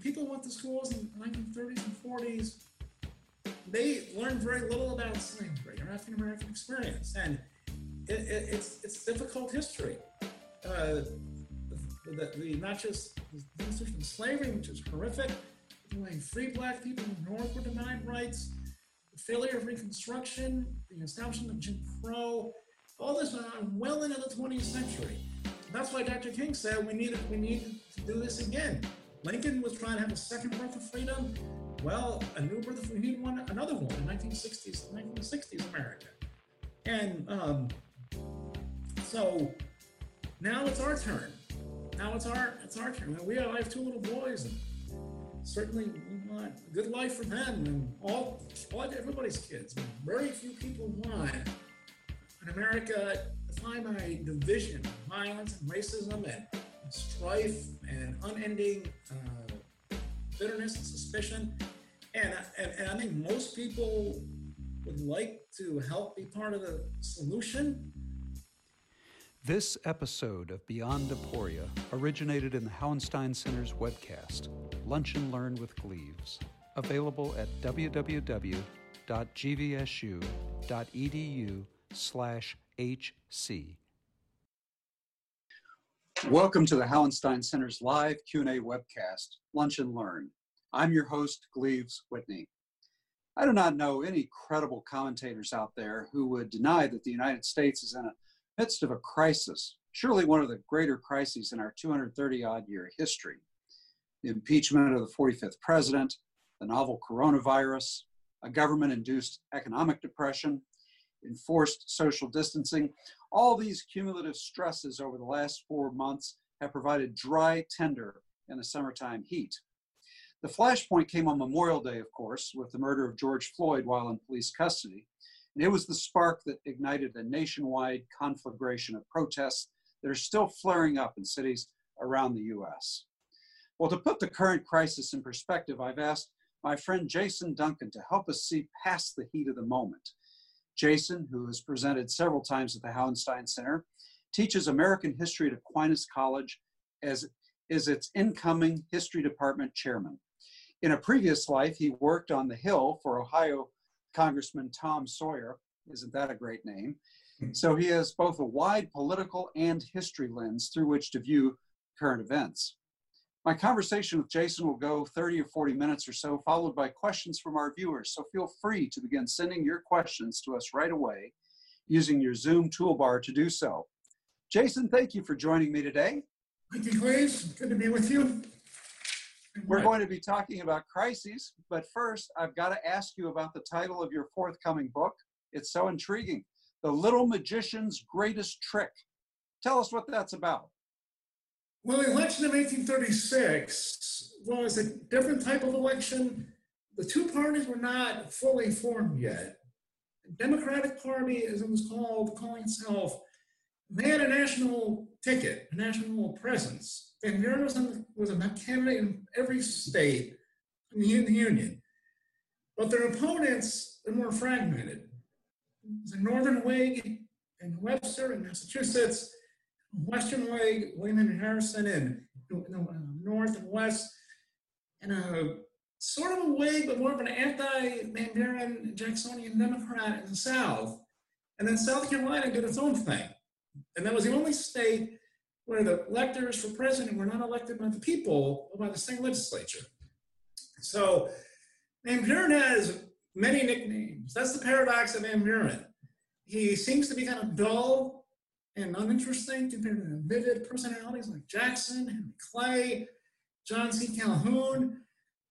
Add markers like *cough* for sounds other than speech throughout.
people went to schools in the 1930s and 40s, they learned very little about slavery or African American experience, and it, it, it's it's difficult history. Uh, the, the, not just the institution of slavery, which is horrific, when free black people in the North were denied rights, the failure of Reconstruction, the establishment of Jim Crow, all this went on well into the 20th century. That's why Dr. King said we need we need to do this again. Lincoln was trying to have a second birth of freedom. Well, a new birth of freedom, one, another one in 1960s, 1960s America. And um, so now it's our turn. Now it's our it's our turn. We have, I have two little boys, and certainly we want a good life for them and all, all everybody's kids. Very few people want an America defined by division, violence, and racism, and strife, and unending uh, bitterness and suspicion. And, and, and I think most people would like to help be part of the solution this episode of Beyond Aporia originated in the Hauenstein Center's webcast, Lunch and Learn with Gleaves, available at www.gvsu.edu slash HC. Welcome to the Hauenstein Center's live Q&A webcast, Lunch and Learn. I'm your host, Gleaves Whitney. I do not know any credible commentators out there who would deny that the United States is in a midst of a crisis, surely one of the greater crises in our 230 odd year history. The impeachment of the 45th president, the novel coronavirus, a government induced economic depression, enforced social distancing, all these cumulative stresses over the last four months have provided dry tinder in the summertime heat. The flashpoint came on Memorial Day, of course, with the murder of George Floyd while in police custody. And it was the spark that ignited a nationwide conflagration of protests that are still flaring up in cities around the US. Well, to put the current crisis in perspective, I've asked my friend Jason Duncan to help us see past the heat of the moment. Jason, who has presented several times at the Hauenstein Center, teaches American history at Aquinas College as is its incoming history department chairman. In a previous life, he worked on the Hill for Ohio Congressman Tom Sawyer. Isn't that a great name? So he has both a wide political and history lens through which to view current events. My conversation with Jason will go 30 or 40 minutes or so, followed by questions from our viewers. So feel free to begin sending your questions to us right away using your Zoom toolbar to do so. Jason, thank you for joining me today. Thank you, Gleaves. Good to be with you. We're going to be talking about crises, but first, I've got to ask you about the title of your forthcoming book. It's so intriguing The Little Magician's Greatest Trick. Tell us what that's about. Well, the election of 1836 was a different type of election. The two parties were not fully formed yet. The Democratic Party, as it was called, calling itself, they had a national ticket, a national presence Van Buren was, was a candidate in every state in the, in the Union. But their opponents were more fragmented. The Northern Whig in Webster in Massachusetts, Western Whig, William and Harrison and uh, West, and a sort of a Whig, but more of an anti-Van Buren Jacksonian Democrat in the South. And then South Carolina did its own thing. And that was the only state where the electors for president were not elected by the people, but by the state legislature. So Van Buren has many nicknames. That's the paradox of Van Buren. He seems to be kind of dull and uninteresting compared to vivid personalities like Jackson, Henry Clay, John C. Calhoun.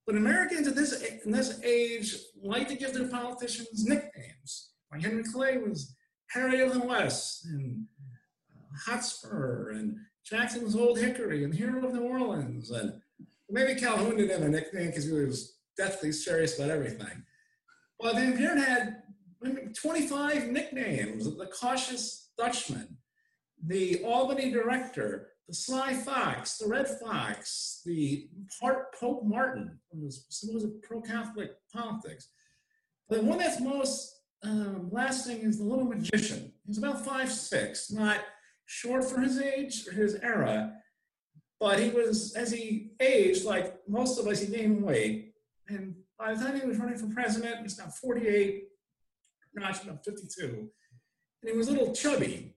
But Americans in this, in this age like to give their politicians nicknames. Like Henry Clay was Harry of the West and uh, Hotspur and Jackson's Old Hickory and Hero of New Orleans. And maybe Calhoun didn't have a nickname because he was deathly serious about everything. Well, Van Buren had 25 nicknames the cautious Dutchman, the Albany director, the Sly Fox, the Red Fox, the part Pope Martin, was, was pro Catholic politics. The one that's most um, lasting is the Little Magician. He's about five six, not short for his age, or his era, But he was, as he aged, like most of us, he gained weight. And by the time he was running for president, he's now 48, not about 52. And he was a little chubby.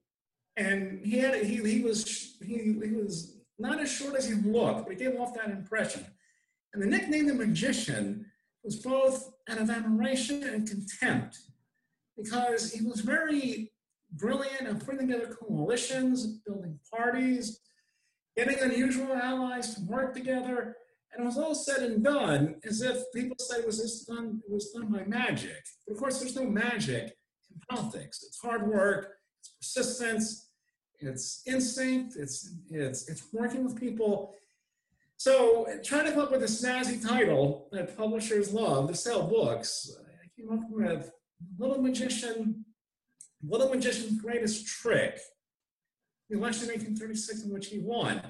And he had he, he was he, he was not as short as he looked, but he gave off that impression. And the nickname the magician was both out of admiration and contempt because he was very brilliant at putting together coalitions, building parties, getting unusual allies to work together. And it was all said and done as if people say was done, it was done by magic. But of course, there's no magic in politics. It's hard work, it's persistence, it's instinct, it's it's it's working with people. So trying to come up with a snazzy title that publishers love to sell books, I came up with Little Magician, Little Magician's Greatest Trick, the election of 1836 in which he won.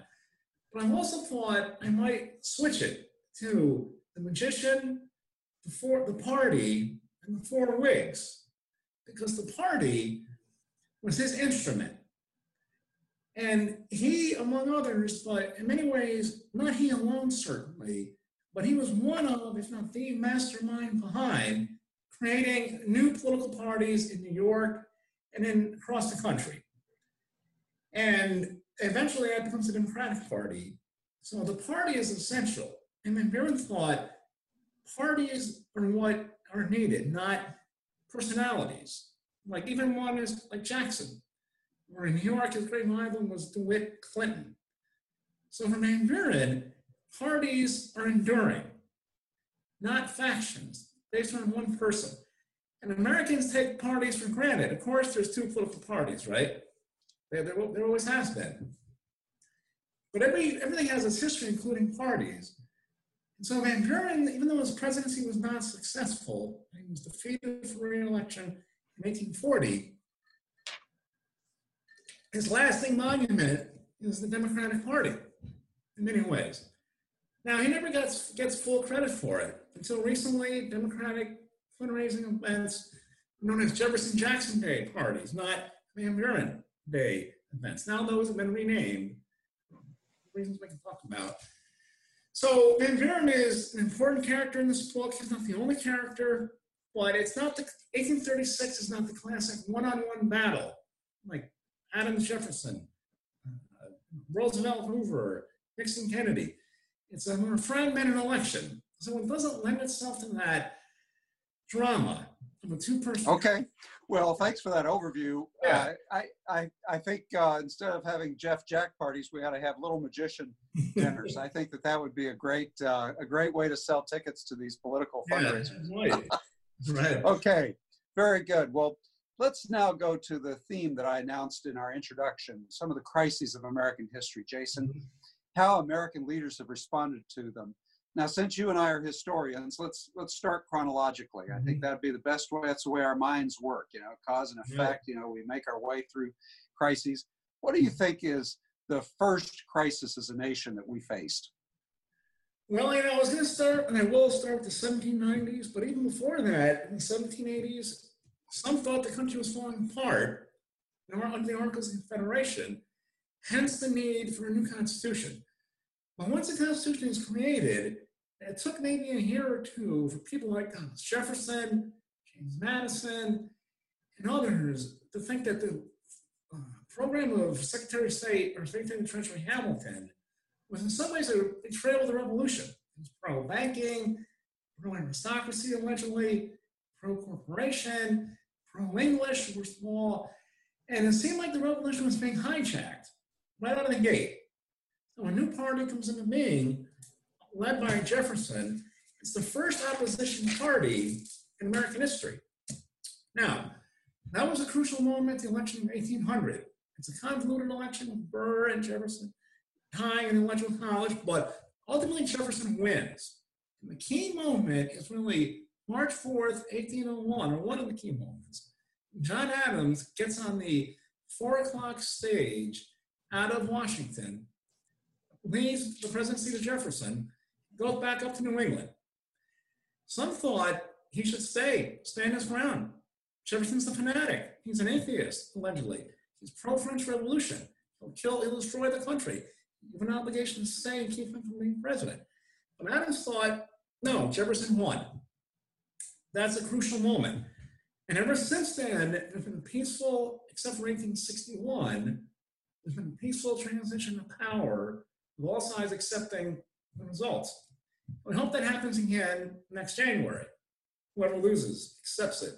But I also thought I might switch it to the magician, the, four, the party, and the four Whigs, because the party was his instrument. And he, among others, but in many ways, not he alone certainly, but he was one of, if not the mastermind behind creating new political parties in New York and then across the country. And eventually that becomes the Democratic Party. So the party is essential. And Van Buren thought parties are what are needed, not personalities. Like even one is like Jackson, or in New York, his great rival was DeWitt Clinton. So for Van Buren, parties are enduring, not factions based on one person. And Americans take parties for granted. Of course, there's two political parties, right? There, there, there always has been. But every, everything has its history, including parties. And so Van Buren, even though his presidency was not successful, he was defeated for re-election in 1840, his lasting monument is the Democratic Party in many ways. Now, he never gets, gets full credit for it. Until recently, Democratic fundraising events known as Jefferson Jackson Day parties, not Van Buren Day events. Now those have been renamed, reasons we can talk about. So Van Buren is an important character in this book. He's not the only character, but it's not the 1836 is not the classic one-on-one battle like Adams Jefferson, uh, Roosevelt Hoover, Nixon Kennedy. It's a more fragmented election. So it doesn't lend itself to that drama of a two-person. Okay. Well, thanks for that overview. Yeah. Uh, I, I, I think uh, instead of having Jeff Jack parties, we ought to have little magician *laughs* dinners. I think that that would be a great, uh, a great way to sell tickets to these political Yeah, fundraisers. right. *laughs* *laughs* right. Okay, very good. Well, let's now go to the theme that I announced in our introduction, some of the crises of American history. Jason, mm-hmm. how American leaders have responded to them. Now, since you and I are historians, let's let's start chronologically. I think mm-hmm. that'd be the best way. That's the way our minds work. You know, cause and Yeah. effect. You know, we make our way through crises. What do you mm-hmm. think is the first crisis as a nation that we faced? Well, you know, I was going to start, and I will start with the 1790s, but even before that, in the 1780s, some thought the country was falling apart under the Articles of Confederation, hence the need for a new constitution. But once the constitution is created, it took maybe a year or two for people like Thomas Jefferson, James Madison, and others to think that the uh, program of Secretary of State or Secretary of Treasury Hamilton was in some ways a betrayal of the revolution. It was pro banking, pro aristocracy, allegedly, pro corporation, pro English, were small. And it seemed like the revolution was being hijacked right out of the gate. So a new party comes into being, led by Jefferson. It's the first opposition party in American history. Now, that was a crucial moment, the election of 1800. It's a convoluted election with Burr and Jefferson tying in the electoral college, but ultimately Jefferson wins. And the key moment is really March 4th, 1801, or one of the key moments. John Adams gets on the four o'clock stage out of Washington, leaves the presidency to Jefferson, goes back up to New England. Some thought he should stay, stand his ground. Jefferson's a fanatic. He's an atheist, allegedly. He's pro-French Revolution. He'll kill, he'll destroy the country. You have an obligation to stay and keep him from being president. But Adams thought, no, Jefferson won. That's a crucial moment. And ever since then, there's been a peaceful, except for 1861, there's been a peaceful transition of power with all sides accepting the results. We hope that happens again next January. Whoever loses accepts it.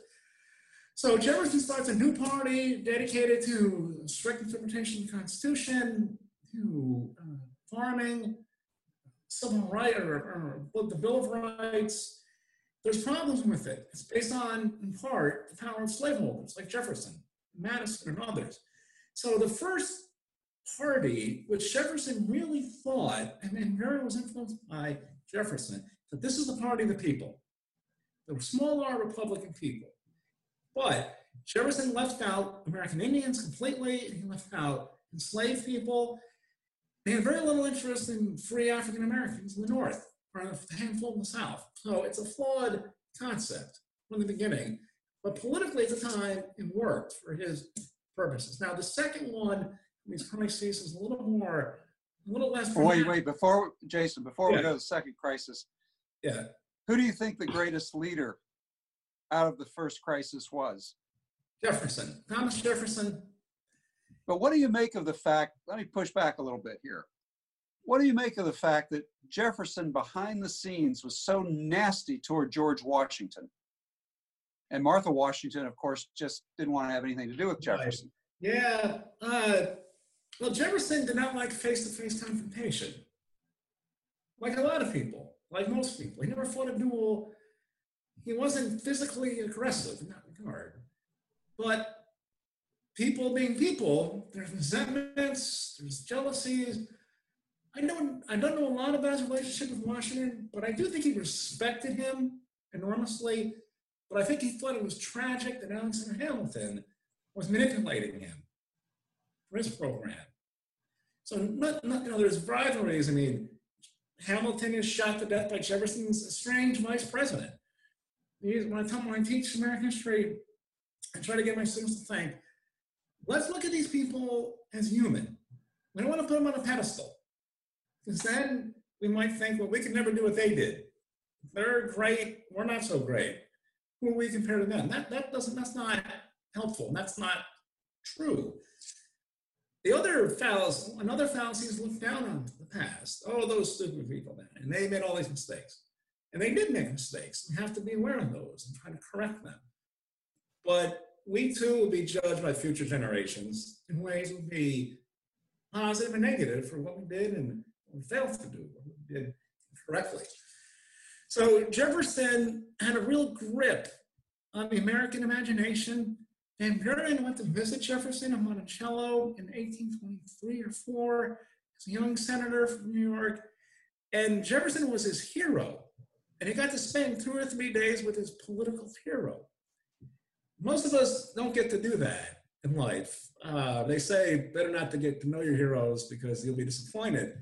So Jefferson starts a new party dedicated to strict interpretation of the Constitution, to uh, farming, civil rights, or, or the Bill of Rights. There's problems with it. It's based on, in part, the power of slaveholders like Jefferson, Madison, and others. So the first party, which Jefferson really thought, and very was influenced by Jefferson, that this is the party of the people, the small r Republican people. But Jefferson left out American Indians completely, and he left out enslaved people. They had very little interest in free African Americans in the North, or a handful in the South. So it's a flawed concept from the beginning. But politically at the time, it worked for his purposes. Now, the second one, these crises, is a little more, a little less. Wait, dramatic. wait, before, Jason, before we go to the second crisis, Yeah. who do you think the greatest leader out of the first crisis was? Jefferson, Thomas Jefferson. But what do you make of the fact, let me push back a little bit here. What do you make of the fact that Jefferson behind the scenes was so nasty toward George Washington? And Martha Washington, of course, just didn't want to have anything to do with Right. Jefferson. Yeah. Uh, well, Jefferson did not like face to face confrontation. Like a lot of people, like most people. He never fought a duel. He wasn't physically aggressive in that regard. But people being people, there's resentments, there's jealousies. I don't, I don't know a lot about his relationship with Washington, but I do think he respected him enormously. But I think he thought it was tragic that Alexander Hamilton was manipulating him for his program. So, not, not, you know, there's rivalries. I mean, Hamilton is shot to death by Jefferson's estranged vice president. When I tell when I teach American history, I try to get my students to think, let's look at these people as human. We don't want to put them on a pedestal. Because then we might think, well, we could never do what they did. They're great, we're not so great. Who are we compared to them? That, that doesn't, that's not helpful. That's not true. The other fallacy, another fallacy is look down on the past. Oh, those stupid people then. And they made all these mistakes. And they did make mistakes. We have to be aware of those and try to correct them. But we too will be judged by future generations in ways will be positive and negative for what we did and what we failed to do, what we did correctly. So Jefferson had a real grip on the American imagination. Van Buren went to visit Jefferson in Monticello in 1823 or 4 as a young senator from New York. And Jefferson was his hero. And he got to spend two or three days with his political hero. Most of us don't get to do that in life. Uh, they say better not to get to know your heroes because you'll be disappointed.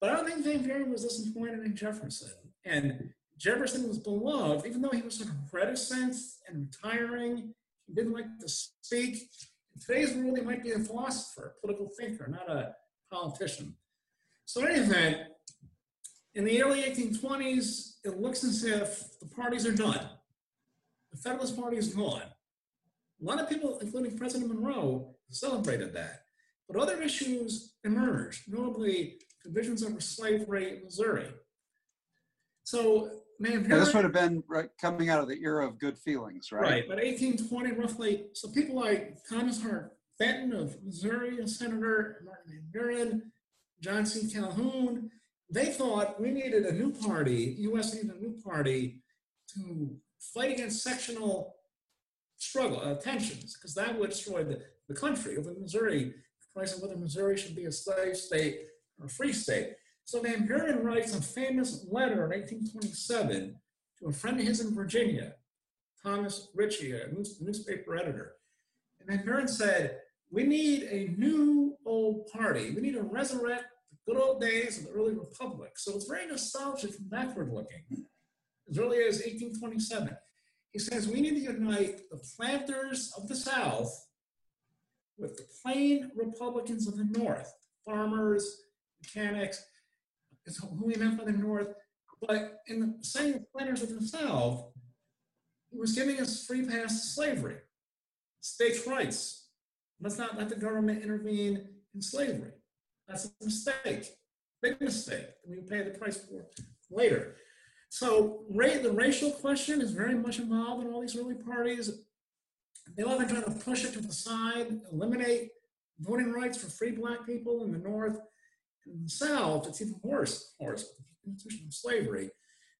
But I don't think Van Buren was disappointed in Jefferson. And Jefferson was beloved, even though he was sort of reticent and retiring. He didn't like to speak. In today's world, he might be a philosopher, a political thinker, not a politician. So, in any event, in the early 1820s, it looks as if the parties are done. The Federalist Party is gone. A lot of people, including President Monroe, celebrated that. But other issues emerged, notably divisions over slavery in Missouri. So, Van Now, this would have been right, coming out of the era of good feelings, right? Right, but 1820 roughly. So people like Thomas Hart Benton of Missouri, a senator, Martin Van Buren, John C. Calhoun, they thought we needed a new party, U.S. needed a new party to fight against sectional struggle, uh, tensions, because that would destroy the, the country over Missouri, the question whether Missouri should be a slave state or a free state. So Van Buren writes a famous letter in 1827 to a friend of his in Virginia, Thomas Ritchie, a news- newspaper editor. And Van Buren said, we need a new old party. We need to resurrect the good old days of the early republic. So it's very nostalgic and backward looking, as early as 1827. He says, we need to unite the planters of the South with the plain Republicans of the North, farmers mechanics, is who he meant by the North. But in the same planners of the South, he was giving us free pass to slavery, states' rights. Let's not let the government intervene in slavery. That's a mistake, big mistake. We pay the price for later. So ra- the racial question is very much involved in all these early parties. They often try to push it to the side, eliminate voting rights for free black people in the North. In the South, it's even worse, of course, with the institution of slavery.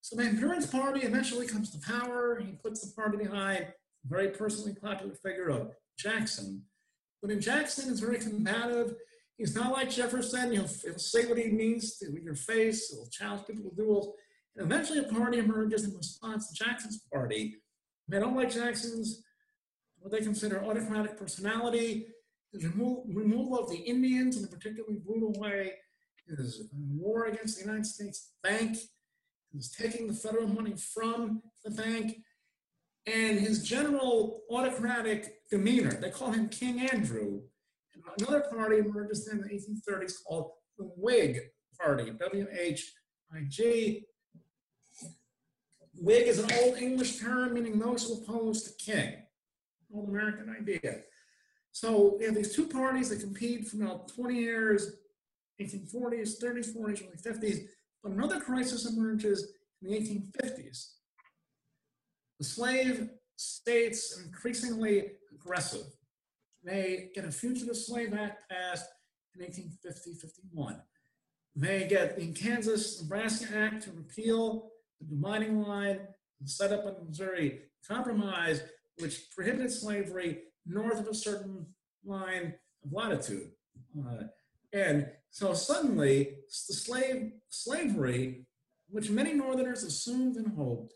So the Buren's party eventually comes to power. He puts the party behind a very personally popular figure of Jackson. But in Jackson, is very combative. He's not like Jefferson. He'll, he'll say what he means to your face. He'll challenge people to duels. And eventually a party emerges in response to Jackson's party. They don't like Jackson's, what they consider autocratic personality, his remo- removal of the Indians in a particularly brutal way, his war against the United States Bank, his taking the federal money from the bank, and his general autocratic demeanor. They call him King Andrew. And another party emerges in the 1830s called the Whig Party, W H I G. Whig is an old English term meaning those who oppose the king, old American idea. So we have these two parties that compete for about 20 years, 1840s, 30s, 40s, early 50s. But another crisis emerges in the 1850s. The slave states are increasingly aggressive. They get a Fugitive Slave Act passed in 1850-51. They get the Kansas Nebraska Act to repeal the dividing line and set up a Missouri Compromise, which prohibited slavery north of a certain line of latitude. Uh, and so suddenly, the slave slavery, which many Northerners assumed and hoped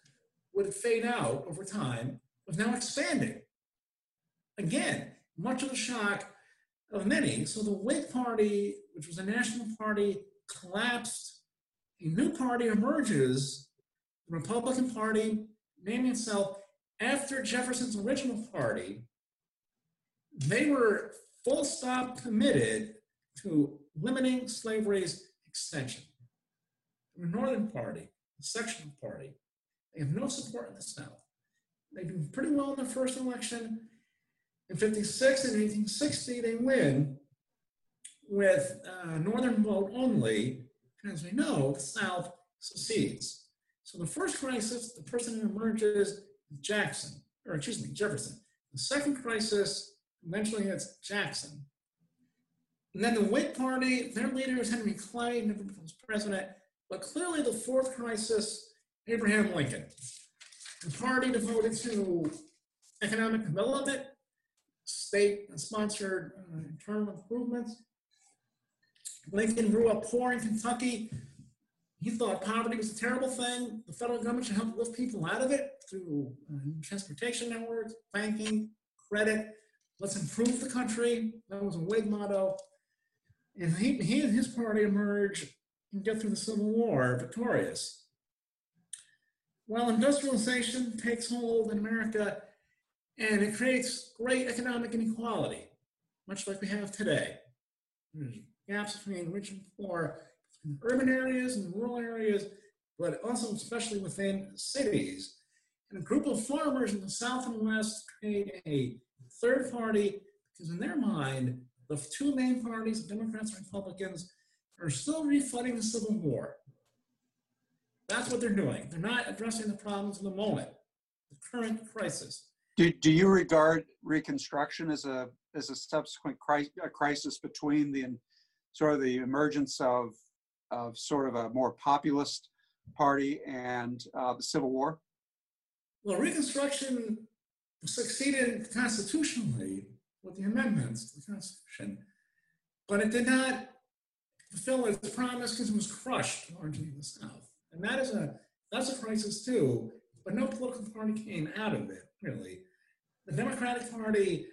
would fade out over time, was now expanding. Again, much of the shock of many. So the Whig Party, which was a national party, collapsed. A new party emerges, the Republican Party, naming itself after Jefferson's original party. They were full stop committed to limiting slavery's extension. The Northern Party, the sectional party, they have no support in the South. They do pretty well in the first election. In 56 and 1860, they win with uh, Northern vote only. And as we know, the South secedes. So the first crisis, the person who emerges is Jackson, or excuse me, Jefferson. The second crisis eventually hits Jackson. And then the Whig Party, their leader is Henry Clay, never becomes president. But clearly the fourth crisis, Abraham Lincoln. The party devoted to economic development, state-sponsored uh, internal improvements. Lincoln grew up poor in Kentucky. He thought poverty was a terrible thing. The federal government should help lift people out of it through uh, transportation networks, banking, credit. Let's improve the country. That was a Whig motto. And he, he and his party emerge and get through the Civil War victorious. Well, industrialization takes hold in America and it creates great economic inequality, much like we have today. There's gaps between rich and poor, in urban areas and rural areas, but also especially within cities. And a group of farmers in the South and West create a third party because in their mind, the two main parties, Democrats and Republicans, are still refunding the Civil War. That's what they're doing. They're not addressing the problems of the moment, the current crisis. Do, do you regard Reconstruction as a as a subsequent cri- a crisis between the sort of the emergence of of sort of a more populist party and uh, the Civil War? Well, Reconstruction succeeded constitutionally with the amendments to the Constitution, but it did not fulfill its promise because it was crushed largely in the South. And that is a that's a crisis too, but no political party came out of it, really. The Democratic Party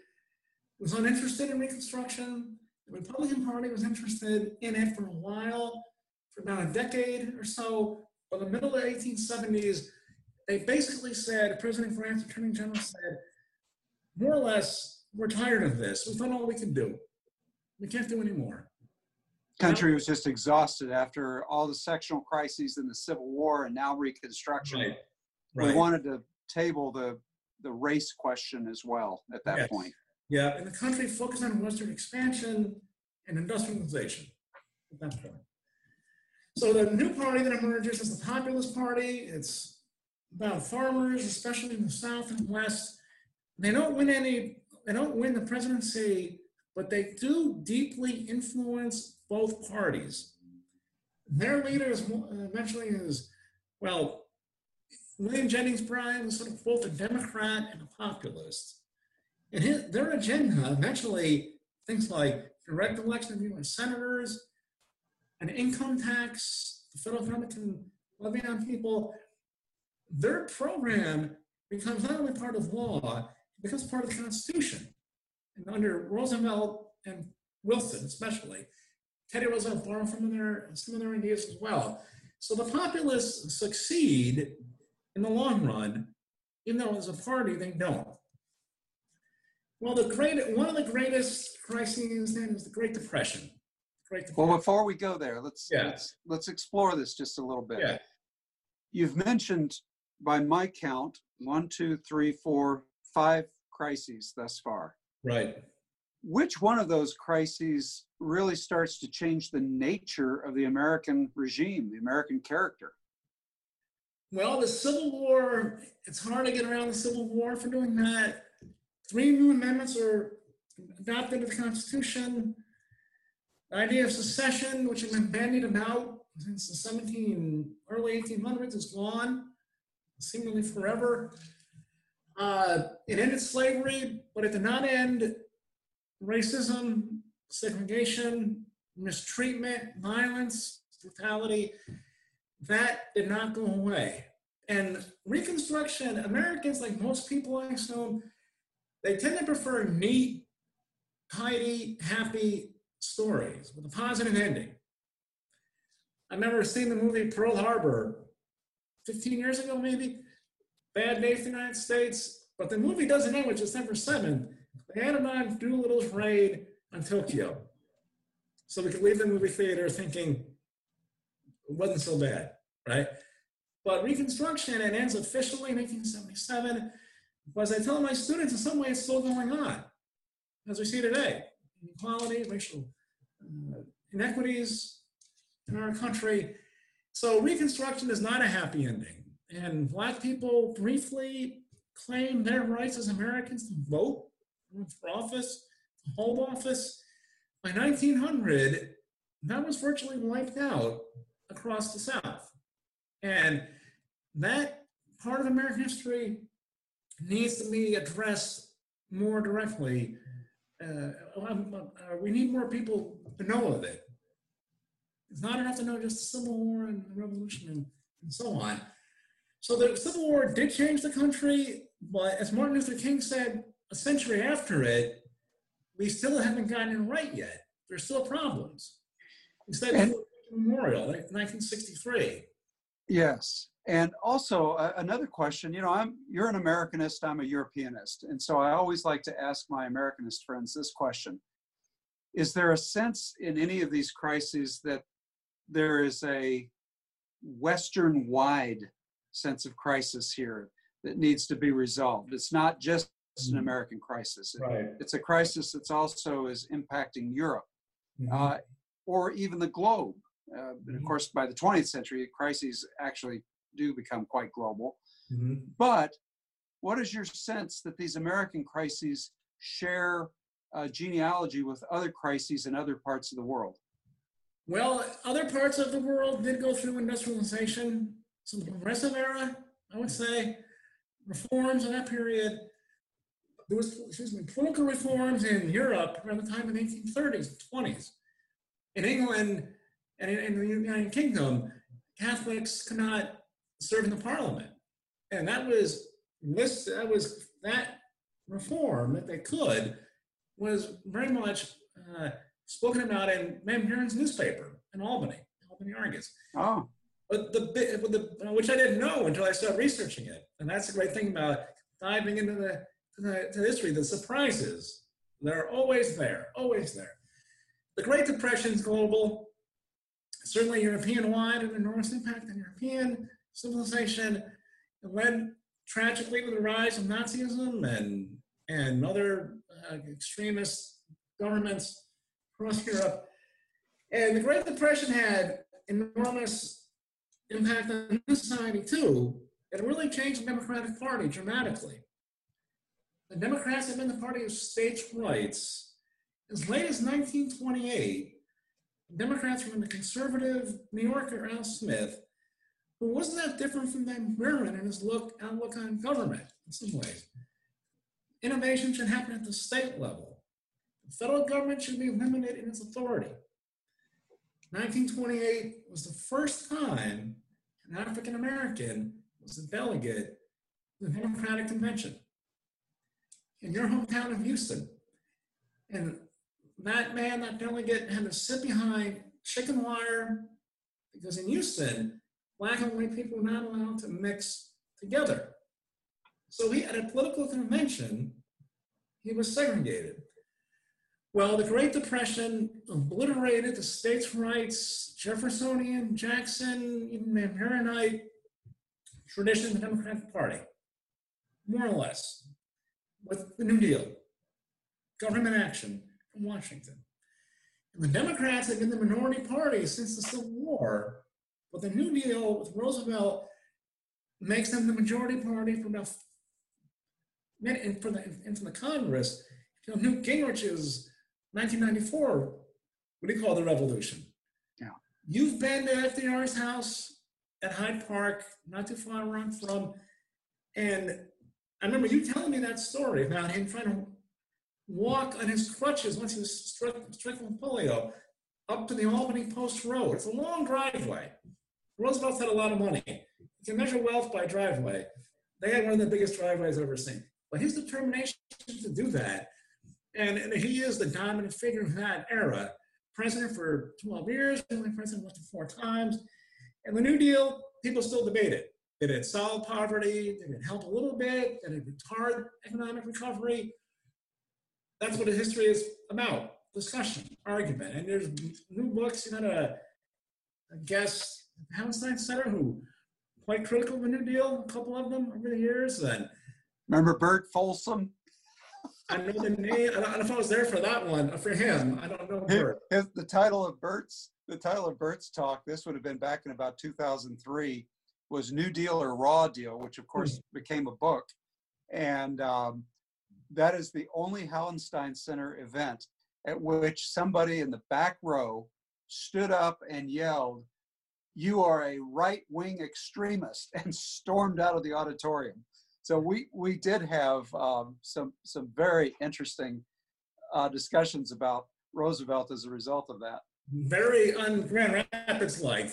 was uninterested in Reconstruction. The Republican Party was interested in it for a while, for about a decade or so. By the middle of the 1870s, they basically said, President Grant's Attorney General said, more or less, we're tired of this. We've done all we can do. We can't do anymore. Country was just exhausted after all the sectional crises in the Civil War and now Reconstruction. Right. We wanted to table the the race question as well at that Yes. point. Yeah, and the country focused on Western expansion and industrialization at that point. So the new party that emerges is the Populist Party. It's about farmers, especially in the South and West. They don't win any, they don't win the presidency, but they do deeply influence both parties. Their leader is eventually is, well, William Jennings Bryan was sort of both a Democrat and a populist. And his, their agenda eventually things like direct election of U.S. senators, an income tax, the federal government can levy on people. Their program becomes not only part of law, it becomes part of the Constitution. And under Roosevelt and Wilson, especially, Teddy Roosevelt borrowed from their some of their ideas as well. So the populists succeed in the long run, even though as a party they don't. Well, the great one of the greatest crises then is the Great Depression. Great Well, before we go there, let's Yeah. let's let's explore this just a little bit. Yeah. You've mentioned, by my count, one, two, three, four, five crises thus far. Right. Which one of those crises really starts to change the nature of the American regime, the American character? Well, the Civil War, it's hard to get around the Civil War for doing that. Three new amendments are adopted to the Constitution. The idea of secession, which has been bandied about since the 17, early 1800s, is gone, seemingly forever. Uh, it ended slavery, but it did not end racism, segregation, mistreatment, violence, brutality. That did not go away. And Reconstruction, Americans, like most people I assume, they tend to prefer neat, tidy, happy stories with a positive ending. I remember seeing the movie Pearl Harbor 15 years ago, maybe. Bad day for the United States. But the movie doesn't end with December 7th. They added on Doolittle's raid on Tokyo. So we could leave the movie theater thinking it wasn't so bad, right? But Reconstruction, it ends officially in 1877. But as I tell my students, in some ways, it's still going on, as we see today. Inequality, racial uh, inequities in our country. So Reconstruction is not a happy ending. And Black people briefly claim their rights as Americans to vote, for office, to hold office. By 1900, that was virtually wiped out across the South. And that part of American history needs to be addressed more directly. Uh, uh, we need more people to know of it. It's not enough to know just the Civil War and the Revolution and, and so on. So the Civil War did change the country, but as Martin Luther King said a century after it, we still haven't gotten it right yet. There's still problems. Instead And- Memorial, like 1963. Yes. And also uh, another question, you know, I'm you're an Americanist, I'm a Europeanist, and so I always like to ask my Americanist friends this question. Is there a sense in any of these crises that there is a western wide sense of crisis here that needs to be resolved? It's not just an Mhm. American crisis. Right. It's a crisis that's also is impacting Europe Mm-hmm. uh, or even the globe. Uh, and of Mhm. course, by the 20th century, crises actually do become quite global. Mhm. But what is your sense that these American crises share uh, genealogy with other crises in other parts of the world? Well, other parts of the world did go through industrialization, some progressive era, I would say, reforms in that period. There was, excuse me, political reforms in Europe around the time of the 1830s, 20s. In England and in, in the United Kingdom, Catholics could not serve in the parliament. And that was this, that was that reform that they could was very much uh, spoken about in Van Buren's newspaper in Albany, Albany Argus. Oh, But the bit, but the which I didn't know until I started researching it, and that's the great thing about diving into the to the, to history. The surprises they're always there, always there. the Great Depression is global, certainly European-wide, and enormous impact on European civilization. Led tragically to the rise of Nazism and, and other uh, extremist governments across Europe. And the Great Depression had enormous impact on society too. It really changed the Democratic Party dramatically. The Democrats have been the party of states' rights. As late as 1928, Democrats in the conservative New Yorker Al Smith, who wasn't that different from Van Buren in his look, outlook on government in some ways. Innovation should happen at the state level. The federal government should be limited in its authority. 1928 was the first time an African American was a delegate to the Democratic Convention in your hometown of Houston. And that man, that delegate, had to sit behind chicken wire because in Houston, black and white people were not allowed to mix together. So he, at a political convention, he was segregated. Well, the Great Depression obliterated the states' rights, Jeffersonian, Jackson, even Van Burenite tradition of the Democratic Party, more or less, with the New Deal, government action from Washington. And the Democrats have been the minority party since the Civil War, but the New Deal with Roosevelt makes them the majority party for about and for the, and from the Congress. You know, Newt Gingrich's 1994, what do you call the revolution? Yeah. You've been to FDR's house at Hyde Park, not too far around from, and I remember you telling me that story about him trying to walk on his crutches once he was stricken with polio up to the Albany Post Road. It's a long driveway. Roosevelt had a lot of money. You can measure wealth by driveway. They had one of the biggest driveways I've ever seen. But his determination to do that and, and he is the dominant figure of that era. President for 12 years, only president less than four times. And the New Deal, people still debate it. Did it solve poverty? Did it help a little bit? Did it retard economic recovery? That's what history is about discussion, argument. And there's new books, you got a, guest, Hauenstein Center, who quite critical of the New Deal, a couple of them over the years. And remember Bert Folsom? I know the name. I don't know if I was there for that one. For him, I don't know Bert. If the title of Bert's the title of Bert's talk, this would have been back in about 2003, was New Deal or Raw Deal, which of course mm-hmm. became a book, and um, that is the only Hauenstein Center event at which somebody in the back row stood up and yelled, "You are a right-wing extremist," *laughs* and stormed out of the auditorium so we we did have um, some some very interesting uh, discussions about Roosevelt as a result of that. Very un Grand Rapids like.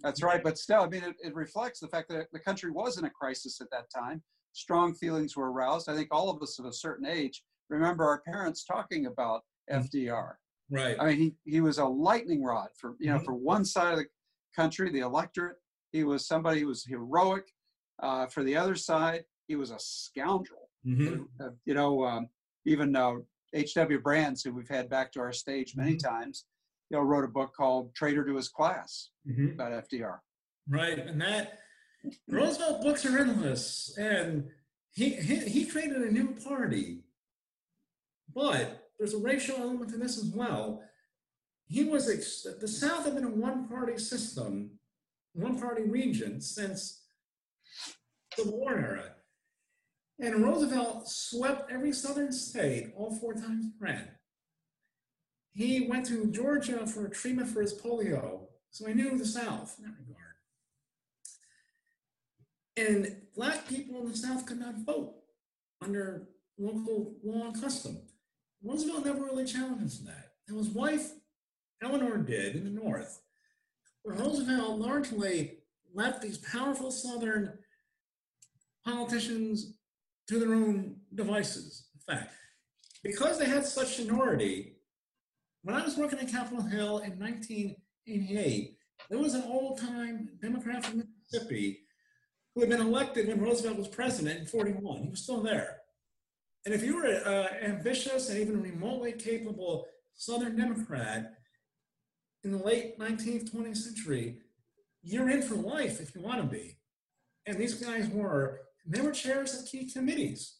That's right, but still, I mean, it, it reflects the fact that the country was in a crisis at that time. Strong feelings were aroused. I think all of us of a certain age remember our parents talking about. FDR. Right. I mean, he, he was a lightning rod for you know mm-hmm. for one side of the country, the electorate. He was somebody who was heroic. Uh, for the other side, he was a scoundrel. Mm-hmm. Uh, you know, um, even uh, H.W. Brands, who we've had back to our stage many mm-hmm. times, you know, wrote a book called Traitor to His Class mm-hmm. about FDR. Right, and that Roosevelt books are endless, and he, he he created a new party, but there's a racial element to this as well. He was the South had been a one-party system, one-party region since the war era. And Roosevelt swept every southern state all four times ran. He went to Georgia for treatment for his polio, so he knew the South in that regard. And black people in the South could not vote under local law and custom. Roosevelt never really challenged that. And his wife, Eleanor, did in the North. Roosevelt largely left these powerful Southern politicians to their own devices. In fact, because they had such seniority, when I was working at Capitol Hill in 1988, there was an old-time Democrat from Mississippi who had been elected when Roosevelt was president in 41. He was still there. And if you were an uh, ambitious and even remotely capable Southern Democrat, in the late 19th, 20th century, you're in for life if you want to be. And these guys were, and they were chairs of key committees.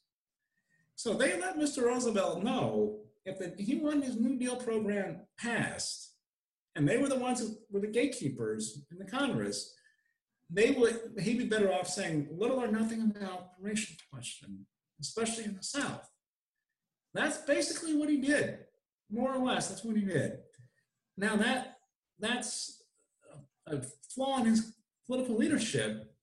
So they let Mr. Roosevelt know if the, he wanted his New Deal program passed, and they were the ones who were the gatekeepers in the Congress, they would he'd be better off saying little or nothing about the racial question, especially in the South. That's basically what he did, more or less. That's what he did. Now that that's a, flaw in his political leadership,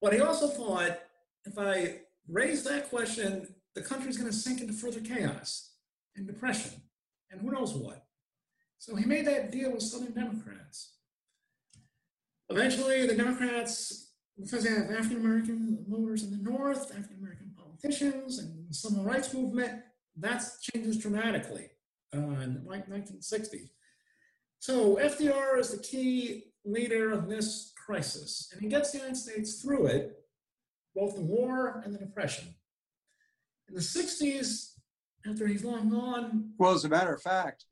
but he also thought if I raise that question, the country's going to sink into further chaos and depression and who knows what. So he made that deal with Southern Democrats. Eventually, the Democrats, because they have African American voters in the North, African American politicians, and the civil rights movement, that changes dramatically uh, in the 1960s. So FDR is the key leader of this crisis, and he gets the United States through it, both the war and the Depression. In the 60s, after he's long gone. Well, as a matter of fact,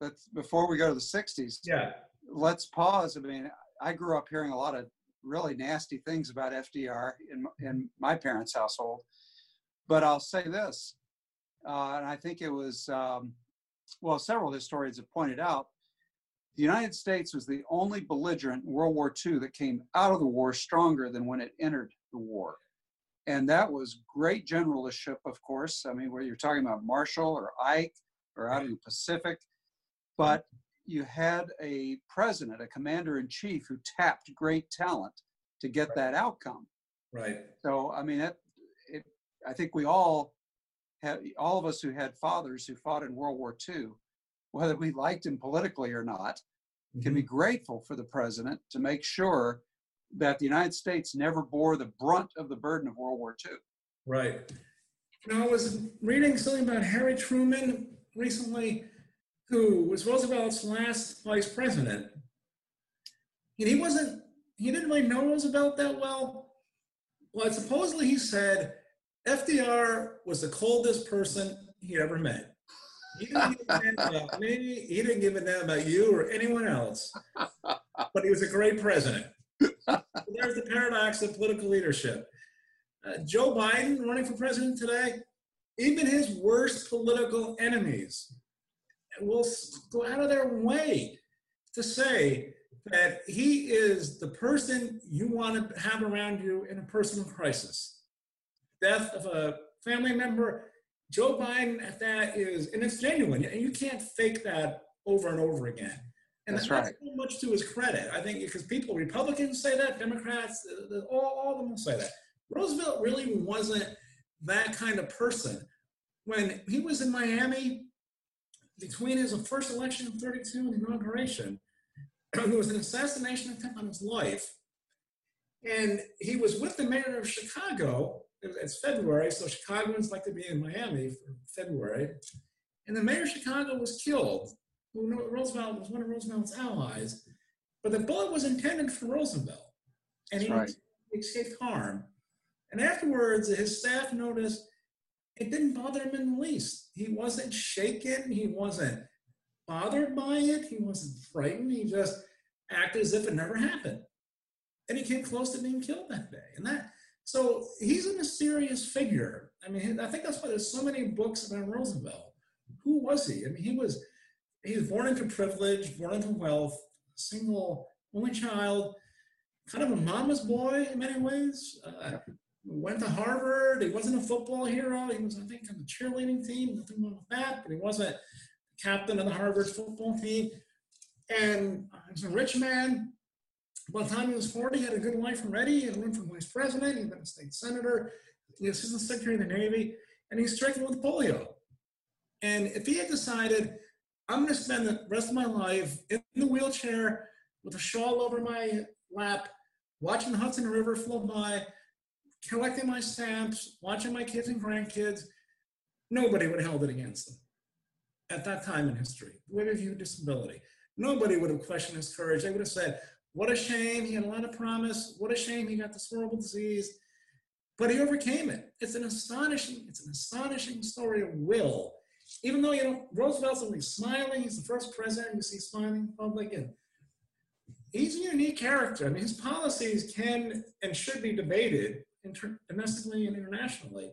but before we go to the 60s, yeah, let's pause. I mean, I grew up hearing a lot of really nasty things about FDR in, in my parents' household. But I'll say this, uh, and I think it was, um, well, several historians have pointed out, the United States was the only belligerent in World War II that came out of the war stronger than when it entered the war. And that was great generalship, of course. I mean, where you're talking about Marshall or Ike or out in the Pacific, but you had a president, a commander in chief who tapped great talent to get right. that outcome. Right. So, I mean, it, it, I think we all have, all of us who had fathers who fought in World War II, whether we liked him politically or not, mm-hmm. can be mm-hmm. grateful for the president to make sure that the United States never bore the brunt of the burden of World War II. Right. Now, I was reading something about Harry Truman recently who was Roosevelt's last vice president. And he wasn't, he didn't really know Roosevelt that well. But supposedly he said FDR was the coldest person he ever met. He didn't give a damn about me, he didn't give a damn about you or anyone else. *laughs* But he was a great president. there's the paradox of political leadership. Uh, Joe Biden running for president today, even his worst political enemies will go out of their way to say that he is the person you want to have around you in a personal crisis. Death of a family member, Joe Biden at that is, and it's genuine, and you can't fake that over and over again. And that's, that's right. so much to his credit. I think because people, Republicans say that, Democrats, uh, all, all of them say that. Roosevelt really wasn't that kind of person. When he was in Miami, between his first election in 32 and inauguration, *clears throat* there was an assassination attempt on his life. And he was with the mayor of Chicago. It's February, so Chicagoans like to be in Miami for February. And the mayor of Chicago was killed. Who Roosevelt was one of Roosevelt's allies. But the bullet was intended for Roosevelt. And he right. escaped harm. And afterwards, his staff noticed it didn't bother him in the least. He wasn't shaken. He wasn't bothered by it. He wasn't frightened. He just acted as if it never happened. And he came close to being killed that day. And that, so he's a mysterious figure. I mean, I think that's why there's so many books about Roosevelt. Who was he? I mean, he was, he was born into privilege, born into wealth, single, only child, kind of a mama's boy in many ways. Uh, went to Harvard. He wasn't a football hero. He was, I think, on the cheerleading team. Nothing wrong with that. But he wasn't captain of the Harvard football team. And he was a rich man. By the time he was 40, he had a good life already. He had run for vice president. He had been a state senator. He was assistant secretary of the Navy. And he's stricken with polio. And if he had decided, I'm going to spend the rest of my life in the wheelchair with a shawl over my lap, watching the Hudson River flow by, collecting my stamps, watching my kids and grandkids, nobody would have held it against him at that time in history, the way we view disability. Nobody would have questioned his courage. They would have said, what a shame, he had a lot of promise. What a shame he got this horrible disease. But he overcame it. It's an astonishing, it's an astonishing story of will. even though you know Roosevelt's always smiling, he's the first president you see smiling in public, and he's a unique character. I mean, his policies can and should be debated inter- domestically and internationally,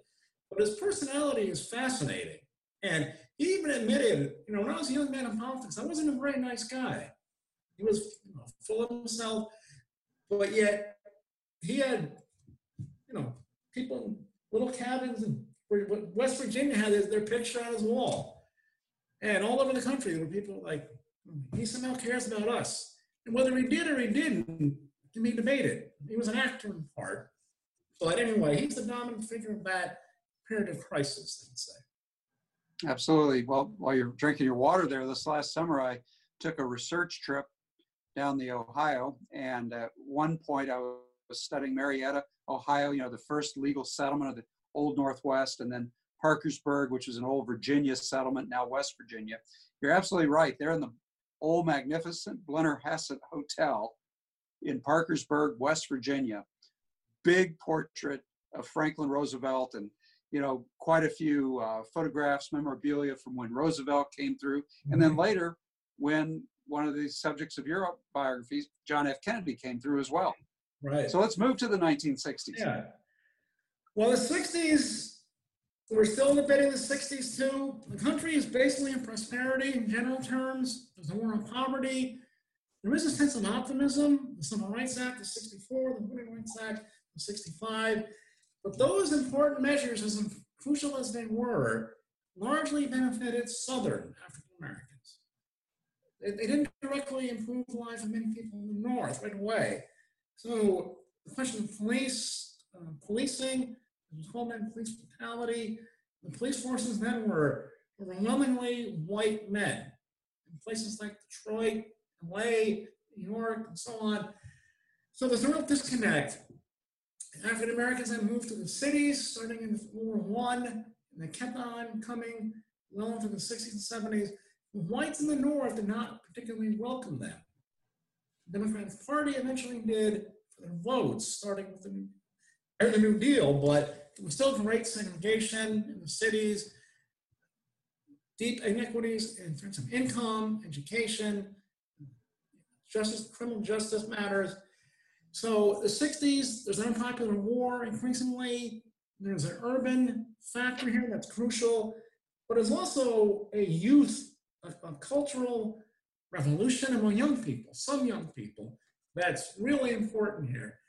but his personality is fascinating. And he even admitted, you know, when I was a young man in politics, I wasn't a very nice guy. He was you know, full of himself, but yet he had, you know, people in little cabins in West Virginia had their picture on his wall. And all over the country, there were people like, he somehow cares about us. And whether he did or he didn't can be debated. He was an actor in part. But anyway, he's the dominant figure of that period of crisis, they'd say. Absolutely. Well, while you're drinking your water there, this last summer I took a research trip down the Ohio, and at one point I was studying Marietta, Ohio. You know, the first legal settlement of the Old Northwest, and then Parkersburg, which is an old Virginia settlement, now West Virginia. You're absolutely right. They're in the old magnificent Blennerhassett Hotel in Parkersburg, West Virginia. Big portrait of Franklin Roosevelt and you know quite a few uh, photographs, memorabilia from when Roosevelt came through, and then later when one of the subjects of your biographies, John F. Kennedy, came through as well. Right. So let's move to the 1960s. Yeah. Well, the 60s, we're still in the 60s too. The country is basically in prosperity in general terms. There's a war on poverty. There is a sense of optimism. The Civil Rights Act of 64, the Voting Rights Act of 65. But those important measures, as crucial as they were, largely benefited Southern African Americans. They didn't directly improve the lives of many people in the North right away. So the question of police, uh, policing, was homeland police brutality. The police forces then were overwhelmingly white men in places like Detroit, LA, New York, and so on. So there's a real disconnect. African Americans then moved to the cities starting in World War One, and they kept on coming well into the 60s and 70s. Whites in the North did not particularly welcome them. The Democratic Party eventually did for their votes, starting with the er, the New Deal, but it was still great segregation in the cities, deep inequities in terms of income, education, justice, criminal justice matters. So the 60s, there's an unpopular war increasingly. There's an urban factor here that's crucial, but there's also a youth, a, cultural revolution among young people, some young people, that's really important here.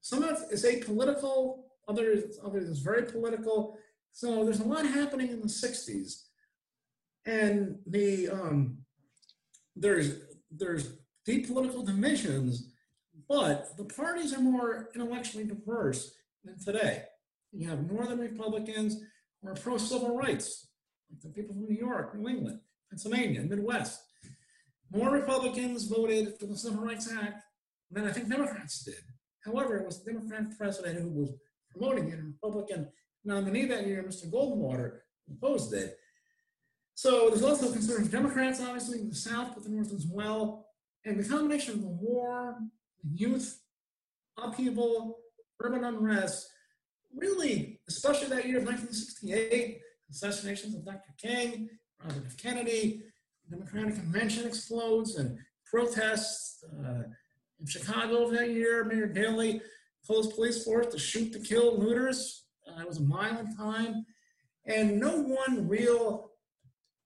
Some of it is apolitical, others, others is very political. So there's a lot happening in the 60s. And the um, there's there's deep political divisions, but the parties are more intellectually diverse than today. You have Northern Republicans who are pro-civil rights, like the people from New York, New England, Pennsylvania, Midwest. More Republicans voted for the Civil Rights Act than I think Democrats did. However, it was the Democratic president who was promoting it, and Republican nominee that year, Mr. Goldwater, opposed it. So there's also conservative Democrats, obviously, in the South, but the North as well. And the combination of the war, the youth, upheaval, urban unrest, really, especially that year of 1968, assassinations of Dr. King, F. Kennedy, Democratic Convention explodes, and protests. Uh, in Chicago that year, Mayor Daley closed police force to shoot to kill looters. Uh, it was a violent time. And no one real,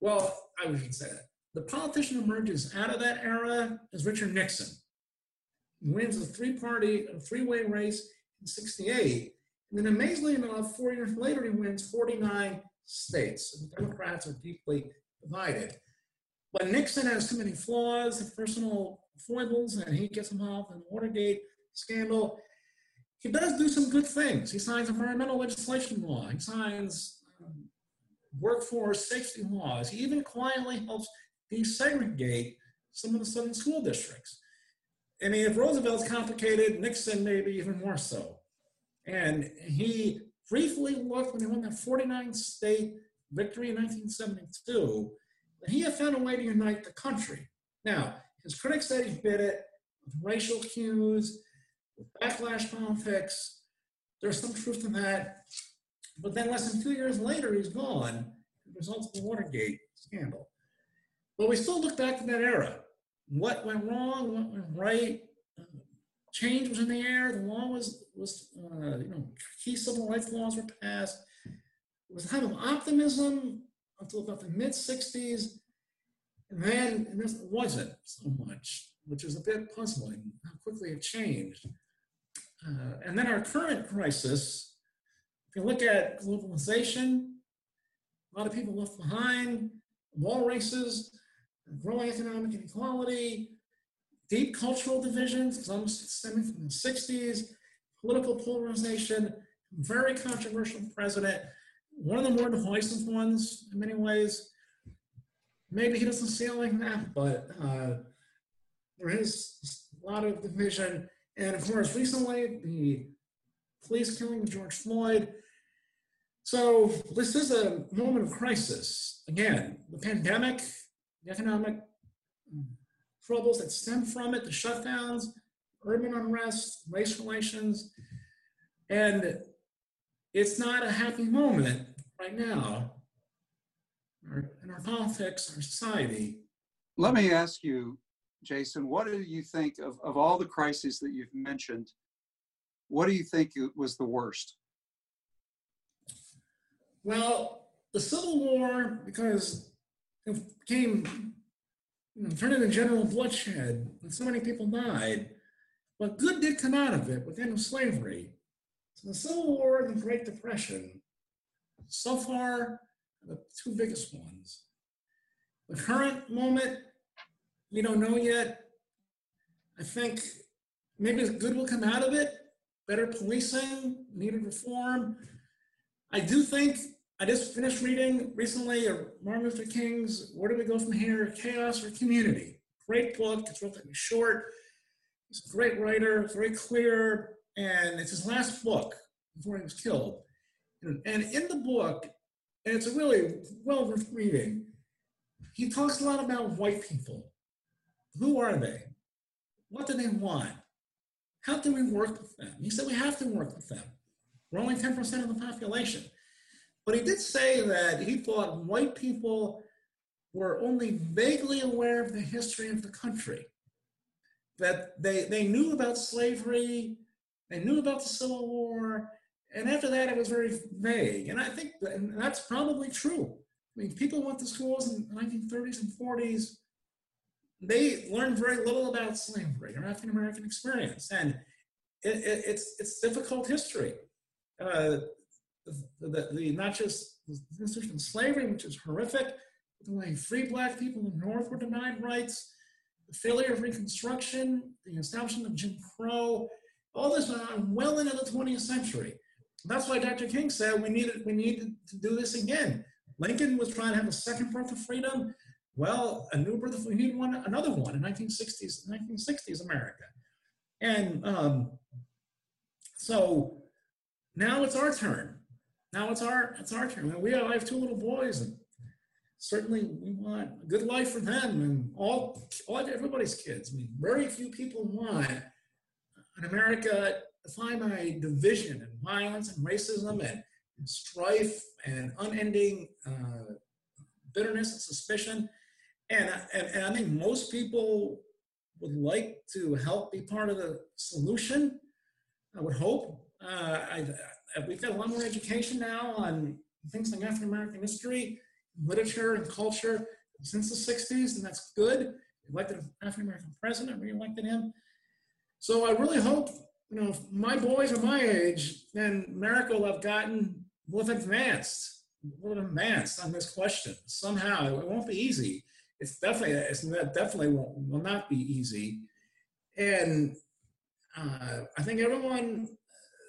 well, I would say that. The politician emerges out of that era is Richard Nixon. He wins a three-party, a three-way race in 68. And then amazingly enough, four years later, he wins 49 states. The Democrats are deeply divided. But Nixon has too many flaws, and personal foibles, and he gets involved in the Watergate scandal. He does do some good things. He signs environmental legislation law. He signs um, workforce safety laws. He even quietly helps desegregate some of the southern school districts. I mean, if Roosevelt's complicated, Nixon maybe even more so. And he briefly looked when he won that 49 state victory in 1972, that he had found a way to unite the country. Now, his critics said he did it with racial cues, with backlash politics. There's some truth to that. But then less than two years later, he's gone. results of the Watergate scandal. But we still look back to that era. What went wrong? What went right? Change was in the air. The law was was uh, you know key civil rights laws were passed. It was a time of optimism until about the mid '60s, and then and this wasn't so much, which is a bit puzzling how quickly it changed. Uh, and then our current crisis, if you look at globalization, a lot of people left behind, wall races, growing economic inequality, deep cultural divisions, some stemming from the 60s, political polarization, very controversial president, one of the more divisive ones in many ways. Maybe he doesn't see it like that, but uh, there is a lot of division. And of course, recently, the police killing of George Floyd. So this is a moment of crisis. Again, the pandemic, the economic troubles that stem from it, the shutdowns, urban unrest, race relations. And it's not a happy moment right now in our politics, our society. Let me ask you, Jason, what do you think of, of all the crises that you've mentioned? What do you think was the worst? Well, the Civil War, because it became know, turned into general bloodshed, and so many people died. But good did come out of it with the end of slavery. So the Civil War and the Great Depression, so far, the two biggest ones. The current moment, we don't know yet. I think maybe good will come out of it. Better policing, needed reform. I do think I just finished reading recently Martin Luther King's Where Do We Go From Here? Chaos or Community. Great book. It's relatively short. He's a great writer, very clear, and it's his last book before he was killed. And in the book, and it's a really well worth reading, he talks a lot about white people. Who are they? What do they want? How can we work with them? He said we have to work with them. We're only 10% of the population. But he did say that he thought white people were only vaguely aware of the history of the country, that they, they knew about slavery, they knew about the Civil War, and after that it was very vague. And I think that, and that's probably true. I mean, people went to schools in the 1930s and 40s, they learned very little about slavery or African American experience. And it, it, it's, it's difficult history. Uh, the, the, not just the institution of slavery, which is horrific, the way free black people in the North were denied rights, the failure of Reconstruction, the establishment of Jim Crow, all this went on well into the 20th century. That's why Dr. King said we needed, we needed to do this again. Lincoln was trying to have a second birth of freedom. Well, a new birth of one, another one in 1960s, 1960s America. And um, so now it's our turn now it's our it's our turn. We have, I have two little boys, and certainly we want a good life for them and all, all everybody's kids. I mean, very few people want an America defined by division and violence and racism and, and strife and unending uh, bitterness and suspicion. And, and, and I think most people would like to help be part of the solution. I would hope. Uh, I, we've got a lot more education now on things like African American history, literature, and culture since the 60s, and that's good. We elected an African American president, re-elected him. So I really hope, you know, my boys are my age, then America will have gotten, will have advanced, will have advanced on this question somehow. It won't be easy. It's definitely, it's definitely won't, will not be easy. And uh, I think everyone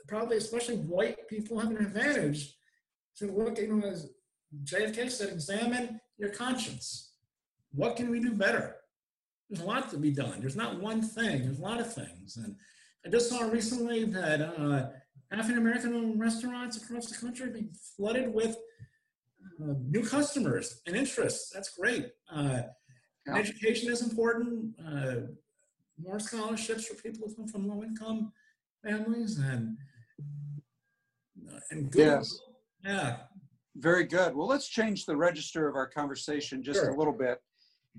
probably especially white people have an advantage to look, you know, as JFK said, examine your conscience. What can we do better? There's a lot to be done. There's not one thing, there's a lot of things. And I just saw recently that uh, African American restaurants across the country are being flooded with uh, new customers and interests. That's great. Uh, yeah. Education is important. Uh, more scholarships for people who come from low income families and and good. Yes. Yeah. Very good. Well, let's change the register of our conversation just Sure. a little bit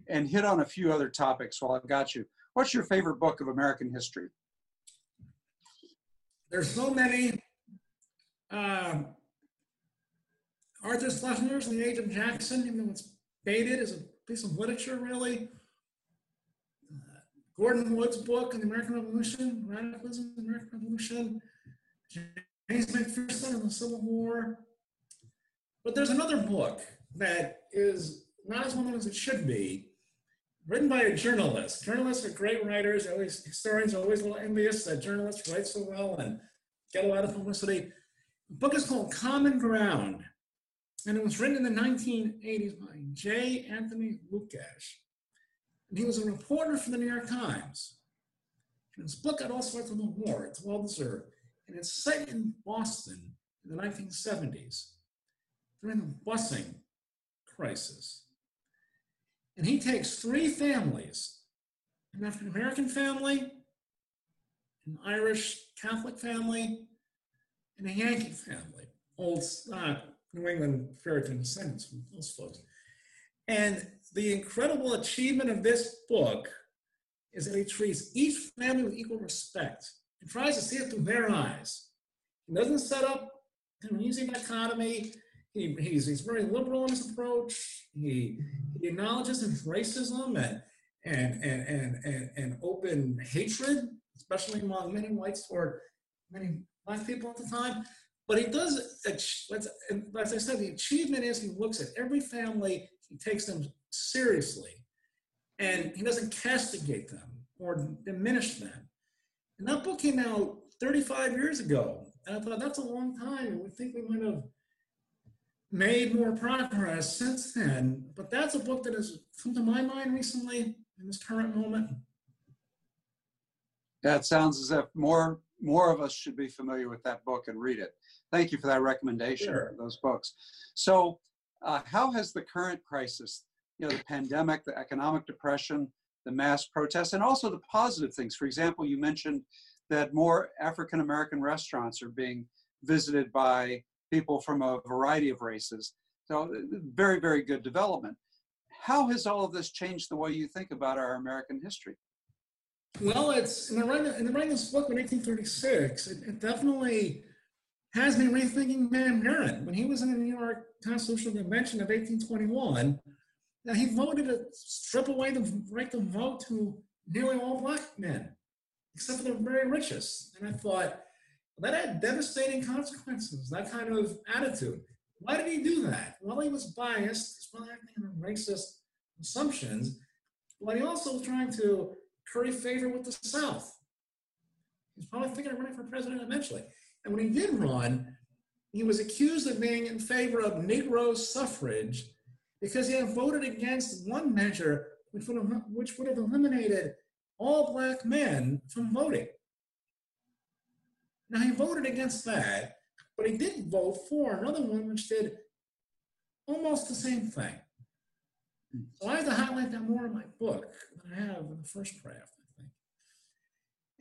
and hit on a few other topics while I've got you. What's your favorite book of American history? There's so many. Um, Arthur Schlesinger's The Age of Jackson, even though it's baited as a piece of literature, really. Uh, Gordon Wood's book on the American Revolution, Radicalism in the American Revolution. James McPherson and the Civil War. But there's another book that is not as well known as it should be, written by a journalist. Journalists are great writers. Always historians are always a little envious that journalists write so well and get a lot of publicity. The book is called Common Ground, and it was written in the 1980s by J. Anthony Lukas. And he was a reporter for the New York Times. And his book got all sorts of awards, It's well deserved. And it's set in Boston in the 1970s during the busing crisis. And he takes three families an African American family, an Irish Catholic family, and a Yankee family, old uh, New England Puritan descendants from those folks. And the incredible achievement of this book is that he treats each family with equal respect and tries to see it through their eyes. He doesn't set up an easy dichotomy. He, he's, he's very liberal in his approach. He, he acknowledges racism and, and, and, and, and, and open hatred, especially among many whites toward many black people at the time. But he does, let's as I said, the achievement is he looks at every family, he takes them seriously, and he doesn't castigate them or diminish them. And that book came out 35 years ago. And I thought that's a long time. And we think we might have made more progress since then. But that's a book that has come to my mind recently in this current moment. That sounds as if more more of us should be familiar with that book and read it. Thank you for that recommendation Sure. those books. So, uh, how has the current crisis, you know, the pandemic, the economic depression, the mass protests, and also the positive things? For example, you mentioned that more African American restaurants are being visited by people from a variety of races. So, uh, very, very good development. How has all of this changed the way you think about our American history? Well, it's in the writing, in the writing of this book in 1836, it, it definitely has me rethinking Van Buren. When he was in the New York Constitutional Convention of 1821, now he voted to strip away the right to vote to nearly all black men, except for the very richest. And I thought, that had devastating consequences, that kind of attitude. Why did he do that? Well, he was biased, he's probably acting on racist assumptions, but he also was trying to curry favor with the South. He's probably thinking of running for president eventually. And when he did run, he was accused of being in favor of Negro suffrage because he had voted against one measure which would have, which would have eliminated all black men from voting. Now he voted against that, but he did vote for another one which did almost the same thing. So I have to highlight that more in my book than I have in the first draft, I think.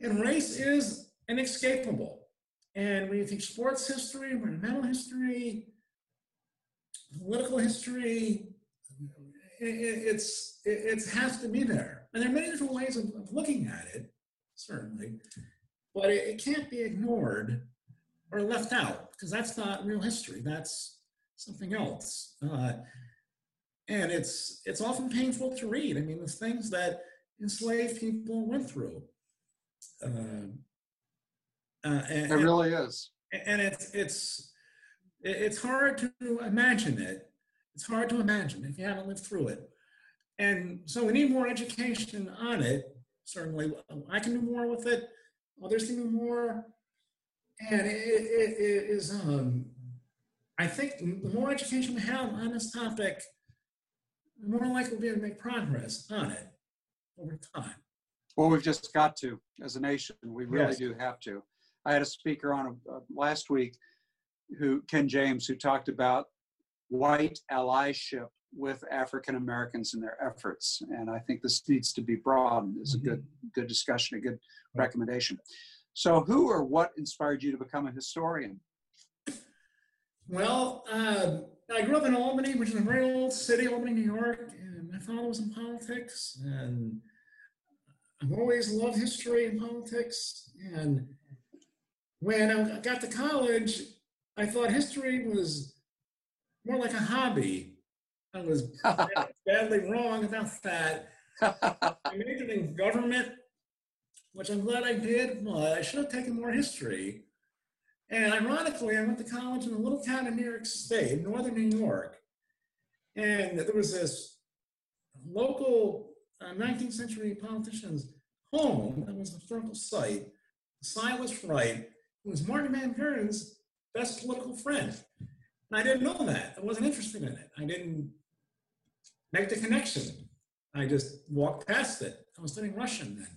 And race is inescapable. And when you think sports history, environmental history, political history, it's it, has to be there. And there are many different ways of, of looking at it, certainly, but it, it can't be ignored or left out because that's not real history. That's something else. Uh, and it's it's often painful to read. I mean, the things that enslaved people went through. Uh, uh, and, it really is. And it's it's it's hard to imagine it. It's hard to imagine if you haven't lived through it. And so we need more education on it. Certainly, I can do more with it. Others can do more. And it, it, it is, um, I think, the more education we have on this topic, the more likely we'll be able to make progress on it over time. Well, we've just got to, as a nation, we really Yes. do have to. I had a speaker on uh, last week, who Ken James, who talked about white allyship with African Americans in their efforts, and I think this needs to be broadened. It's a good, good discussion, a good Right. recommendation. So, who or what inspired you to become a historian? Well, uh, I grew up in Albany, which is a very old city, Albany, New York, and my father was in politics, and I've always loved history and politics. And when I got to college, I thought history was more like a hobby. I was *laughs* badly wrong about that. I majored in government, which I'm glad I did, but I should have taken more history. And ironically, I went to college in a little town in New York State, northern New York. And there was this local uh, 19th century politician's home that was a historical site. The sign was right. It was Martin Van Buren's best political friend. And I didn't know that. I wasn't interested in it. I didn't make the connection. I just walked past it. I was studying Russian then.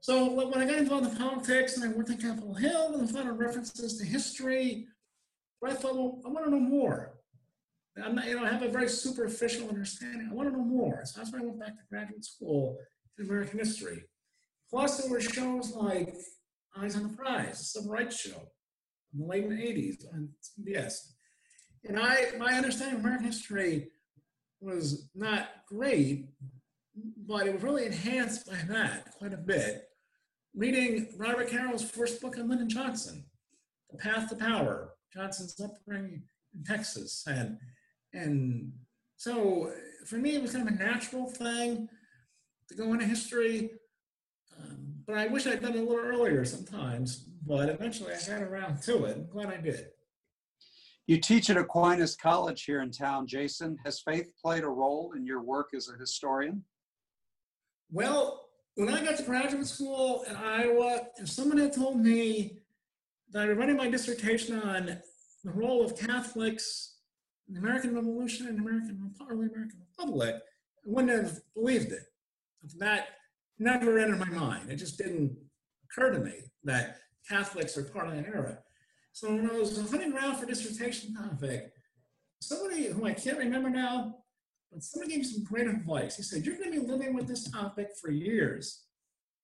So when I got involved in politics and I worked on Capitol Hill and I found references to history, I thought, well, I want to know more. I'm not, you know, I have a very superficial understanding. I want to know more. So that's why I went back to graduate school in American history. Plus, there were shows like Eyes on the Prize, a civil rights show in the late 80s on CBS. And I, my understanding of American history was not great, but it was really enhanced by that quite a bit. Reading Robert Caro's first book on Lyndon Johnson, The Path to Power, Johnson's upbringing in Texas. And, and so for me, it was kind of a natural thing to go into history. Um, but I wish I'd done it a little earlier sometimes, but eventually I got around to it. I'm glad I did. You teach at Aquinas College here in town, Jason. Has faith played a role in your work as a historian? Well, when I got to graduate school in Iowa, if someone had told me that I was writing my dissertation on the role of Catholics in the American Revolution and American early American Republic, I wouldn't have believed it. That never entered my mind. It just didn't occur to me that Catholics are part of that era. So when I was hunting around for dissertation topic, somebody who I can't remember now, but somebody gave me some great advice. He said, You're to be living with this topic for years.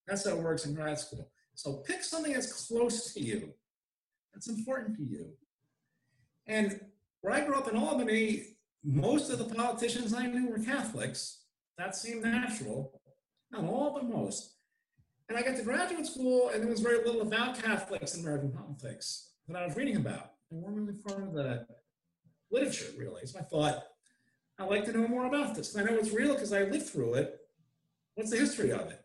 That's how it works in grad school. So pick something that's close to you, that's important to you. And where I grew up in Albany, most of the politicians I knew were Catholics. That seemed natural. Not all, but most. And I got to graduate school, and there was very little about Catholics in American politics that I was reading about. They weren't really part of the literature, really. So I thought, I'd like to know more about this. And I know it's real because I lived through it. What's the history of it?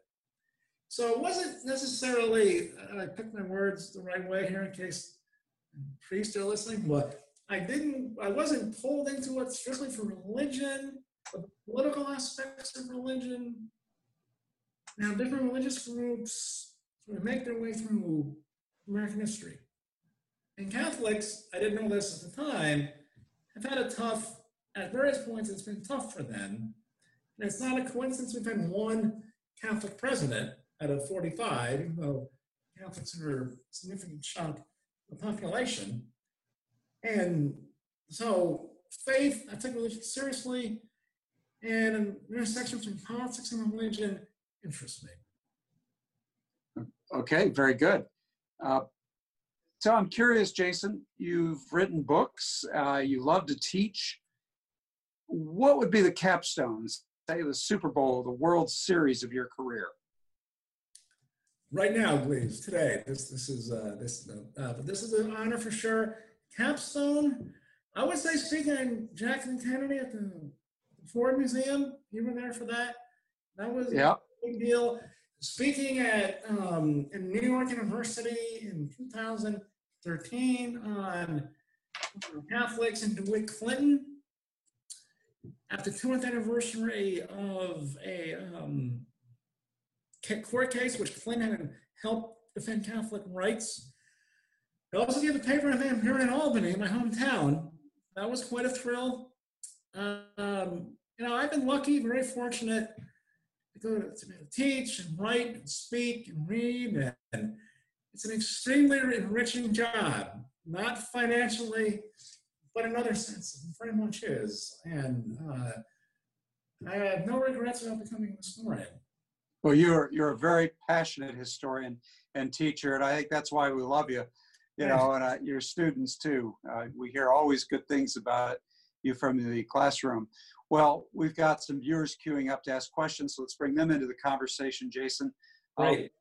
So it wasn't necessarily, uh, I picked my words the right way here in case priests are listening, but I didn't, I wasn't pulled into it strictly for religion, the political aspects of religion. Now, different religious groups sort of make their way through American history. And Catholics, I didn't know this at the time, have had a tough, at various points, it's been tough for them. And it's not a coincidence we've had one Catholic president out of 45, even though Catholics are a significant chunk of the population. And so faith, I take religion seriously, and an intersection between politics and religion interests me. Okay, very good. Uh, so I'm curious, Jason, you've written books, uh, you love to teach. What would be the capstones, say the Super Bowl, the World Series of your career? Right now, please, today. This this is uh, this uh, but this is an honor for sure. Capstone, I would say speaking in Jackson Kennedy at the Ford Museum. You were there for that. That was yeah. a big deal. Speaking at um, in New York University in 2013 on Catholics and DeWitt Clinton at the 200th anniversary of a um, court case which Clinton had helped defend Catholic rights. I also gave a paper Van Buren in Albany, my hometown. That was quite a thrill. Um, you know, I've been lucky, very fortunate to go to, to teach and write and speak and read, and it's an extremely enriching job, not financially, but in other senses, it very much is. And uh, I have no regrets about becoming a historian. Well, you're you're a very passionate historian and teacher, and I think that's why we love you. You know, and uh, your students too. Uh, we hear always good things about you from the classroom. Well, we've got some viewers queuing up to ask questions, so let's bring them into the conversation, Jason. Um, Right.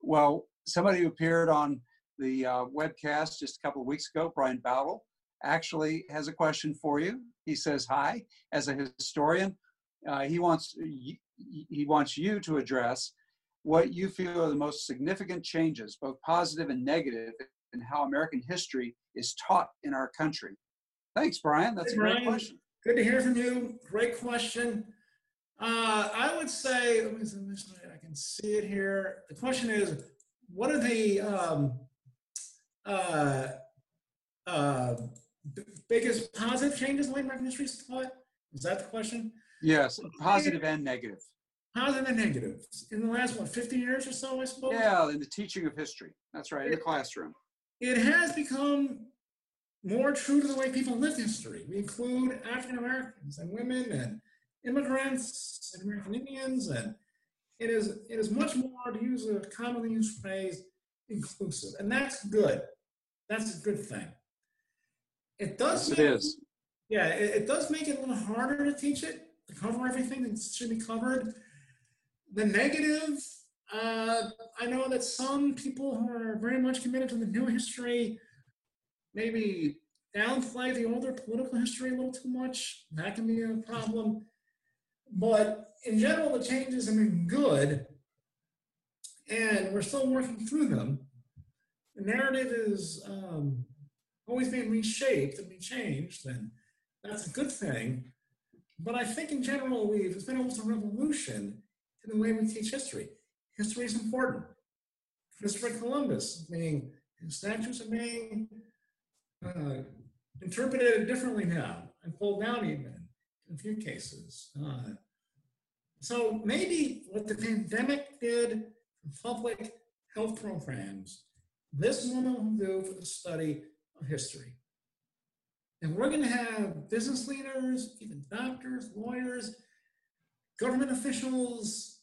well, somebody who appeared on the uh, webcast just a couple of weeks ago, Brian Bowdle, actually has a question for you. He says, "Hi, as a historian, uh, he wants he wants you to address what you feel are the most significant changes, both positive and negative, in how American history is taught in our country." Thanks, Brian. That's a great Brian. question. Good to hear from you. Great question. Uh, I would say, let me see I can see it here. The question is, what are the um, uh, uh, b- biggest positive changes in the way American history is taught? Is that the question? Yes, positive and negative. Positive and negative. In the last, what, 50 years or so, I suppose? Yeah, in the teaching of history. That's right, in the classroom. it has become more true to the way people live history. We include African Americans and women and immigrants and American Indians, and it is it is much more to use a commonly used phrase, inclusive, and that's good. That's a good thing. It does. Yes, make- is. Yeah, it, it does make it a little harder to teach it to cover everything that should be covered. The negative, uh, I know that some people who are very much committed to the new history maybe downplay the older political history a little too much. That can be a problem. But in general, the changes have been good, and we're still working through them. The narrative is um, always being reshaped and rechanged, and that's a good thing. But I think in general, we've it's been almost a revolution in the way we teach history. History is important. Christopher Columbus being his statues are being uh, interpreted differently now and pulled down even a few cases. Uh, so maybe what the pandemic did for public health programs, this woman will do for the study of history. And we're going to have business leaders, even doctors, lawyers, government officials,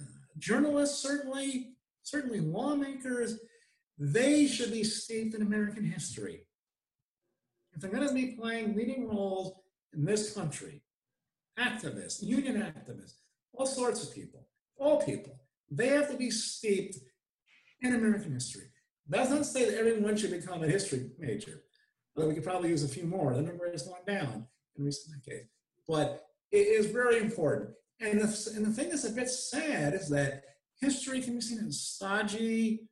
uh, journalists, certainly, certainly lawmakers. They should be steeped in American history. If they're going to be playing leading roles in this country, activists, union activists, all sorts of people, all people, they have to be steeped in American history. That's not to say that everyone should become a history major. Although we could probably use a few more. The number has gone down in recent decades. But it is very important. And the, and the thing that's a bit sad is that history can be seen as stodgy,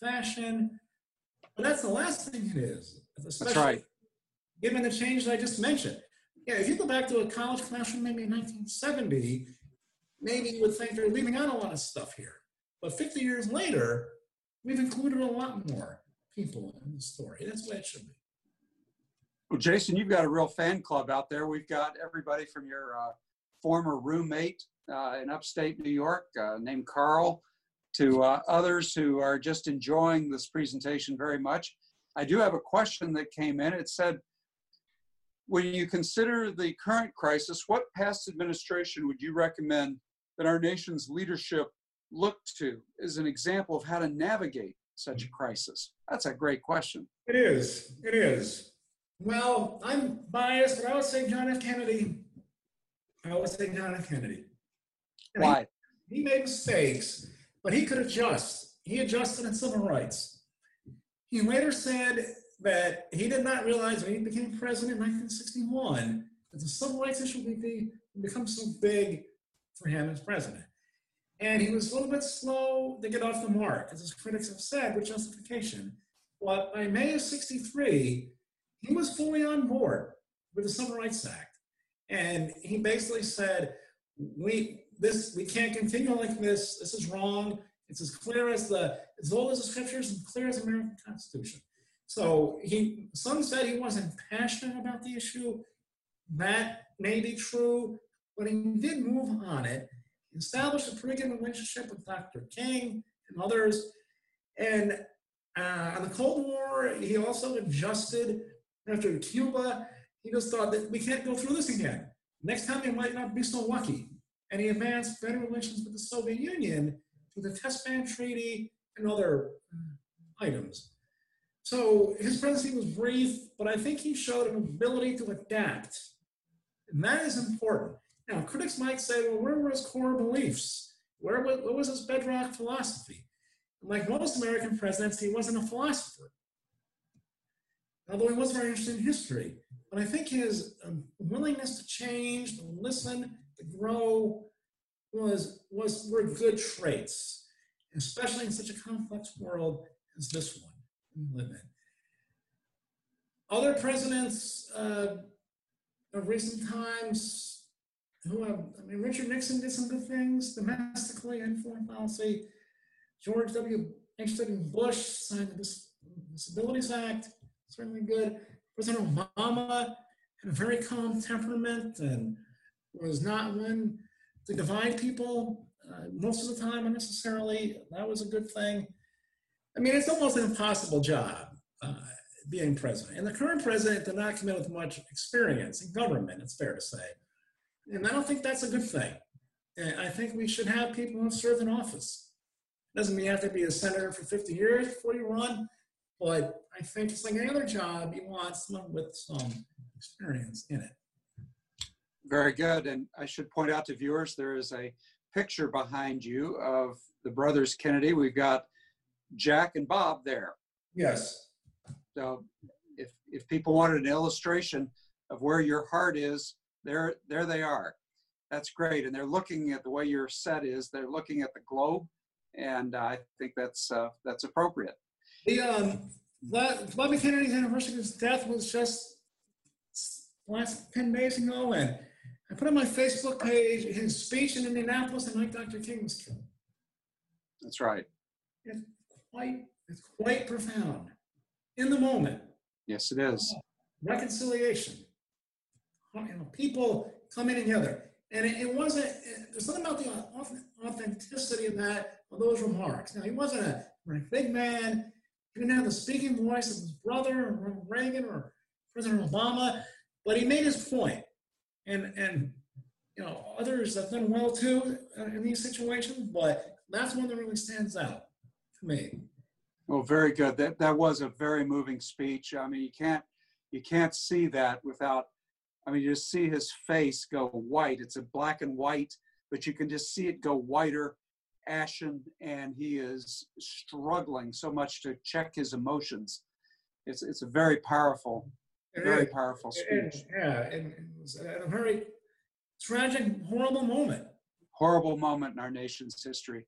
fashion, but that's the last thing it is. That's right. Given the change that I just mentioned. Yeah, if you go back to a college classroom maybe in 1970, maybe you would think they're leaving out a lot of stuff here. But 50 years later, we've included a lot more people in the story. That's the way it should be. Well, Jason, you've got a real fan club out there. We've got everybody from your uh, former roommate uh, in upstate New York uh, named Carl to uh, others who are just enjoying this presentation very much. I do have a question that came in. It said, when you consider the current crisis, what past administration would you recommend that our nation's leadership look to as an example of how to navigate such a mm-hmm. crisis? That's a great question. It is. It is. Well, I'm biased, but I would say John F. Kennedy. I would say John F. Kennedy. And he- Why? He made mistakes, but he could adjust. He adjusted in civil rights. He later said that he did not realize when he became president in 1961 that the civil rights issue would be, become so big for him as president. And he was a little bit slow to get off the mark, as his critics have said, with justification. But by May of 63, he was fully on board with the Civil Rights Act. And he basically said, we this we can't continue like this. This is wrong. It's as clear as the as old as the scriptures and clear as the American Constitution. So he some said he wasn't passionate about the issue. That may be true, but he did move on it. He established a pretty good relationship with Dr. King and others. And uh, on the Cold War, he also adjusted after Cuba. He just thought that we can't go through this again. Next time, we might not be so lucky and he advanced better relations with the Soviet Union through the Test Ban Treaty and other items. So his presidency was brief, but I think he showed an ability to adapt. And that is important. Now, critics might say, well, where were his core beliefs? Where was, what was his bedrock philosophy? like most American presidents, he wasn't a philosopher, although he was very interested in history. But I think his um, willingness to change, to listen, to grow, was was were good traits, especially in such a complex world as this one Other presidents uh, of recent times who have, I mean, Richard Nixon did some good things domestically and foreign policy. George W. H.W. Bush signed the Disabilities Act, certainly good. President Obama had a very calm temperament and was not one to divide people uh, most of the time unnecessarily. That was a good thing. I mean, it's almost an impossible job uh, being president. And the current president did not come in with much experience in government, it's fair to say. And I don't think that's a good thing. And I think we should have people who have served in office. Doesn't mean you have to be a senator for 50 years before you run, but I think it's like any other job, you want someone with some experience in it. Very good. And I should point out to viewers there is a picture behind you of the brothers Kennedy. We've got Jack and Bob there. Yes. So if, if people wanted an illustration of where your heart is, there, there they are. That's great. And they're looking at the way your set is, they're looking at the globe. And I think that's, uh, that's appropriate. The um, Bobby Kennedy's anniversary of his death was just last 10 days ago. And I put on my Facebook page his speech in Indianapolis the night Dr. King was killed. That's right. Quite, it's quite profound in the moment. Yes, it is. Reconciliation. You know, people coming together. And it, it wasn't, there's something about the authenticity of that, of those remarks. Now, he wasn't a big man. He didn't have the speaking voice of his brother, or Reagan, or President Obama, but he made his point. and and you know others have done well too uh, in these situations, but that's one that really stands out me. Well, very good. That that was a very moving speech. I mean, you can't you can't see that without. I mean, you just see his face go white. It's a black and white, but you can just see it go whiter, ashen, and he is struggling so much to check his emotions. It's it's a very powerful very powerful speech. yeah, and it was a very tragic, horrible moment. Horrible moment in our nation's history.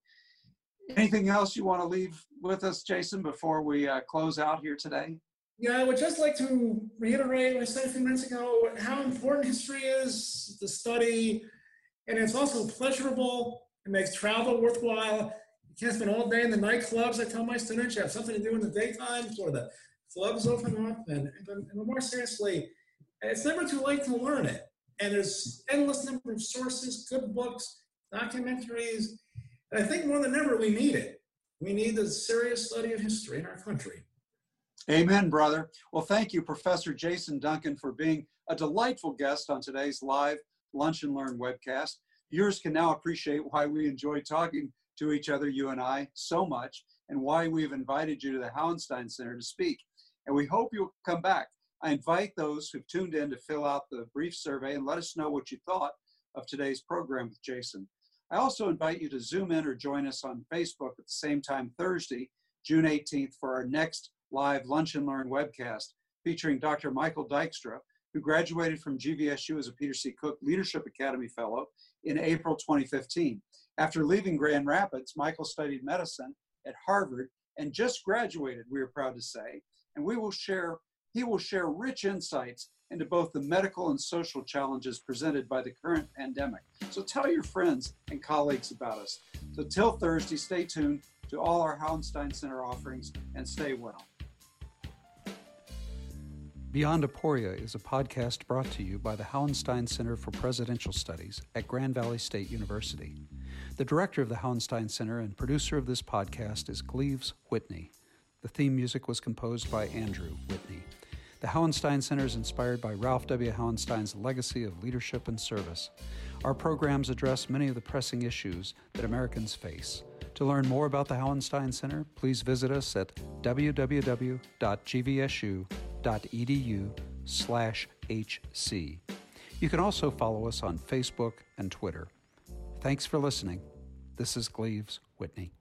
Anything else you want to leave with us, Jason, before we uh, close out here today? Yeah, I would just like to reiterate what I said a few minutes ago how important history is to study, and it's also pleasurable. It makes travel worthwhile. You can't spend all day in the nightclubs. I tell my students you have something to do in the daytime before the clubs open up, and, and, and more seriously, it's never too late to learn it. And there's endless number of sources, good books, documentaries. And I think more than ever, we need it. We need the serious study of history in our country. Amen, brother. Well, thank you, Professor Jason Duncan, for being a delightful guest on today's live Lunch and Learn webcast. Viewers can now appreciate why we enjoy talking to each other, you and I, so much, and why we've invited you to the Hauenstein Center to speak and we hope you'll come back. I invite those who've tuned in to fill out the brief survey and let us know what you thought of today's program with Jason. I also invite you to zoom in or join us on Facebook at the same time Thursday, June 18th, for our next live Lunch and Learn webcast featuring Dr. Michael Dykstra, who graduated from GVSU as a Peter C. Cook Leadership Academy Fellow in April 2015. After leaving Grand Rapids, Michael studied medicine at Harvard and just graduated, we are proud to say, and we will share, he will share rich insights into both the medical and social challenges presented by the current pandemic. So tell your friends and colleagues about us. So till Thursday, stay tuned to all our Hauenstein Center offerings and stay well. Beyond Aporia is a podcast brought to you by the Hauenstein Center for Presidential Studies at Grand Valley State University. The director of the Hauenstein Center and producer of this podcast is Gleaves Whitney. The theme music was composed by Andrew Whitney. The Hauenstein Center is inspired by Ralph W. Hauenstein's legacy of leadership and service. Our programs address many of the pressing issues that Americans face To learn more about the Hauenstein Center, please visit us at www.gvsu.edu/hc. You can also follow us on Facebook and Twitter. Thanks for listening. This is Gleaves Whitney.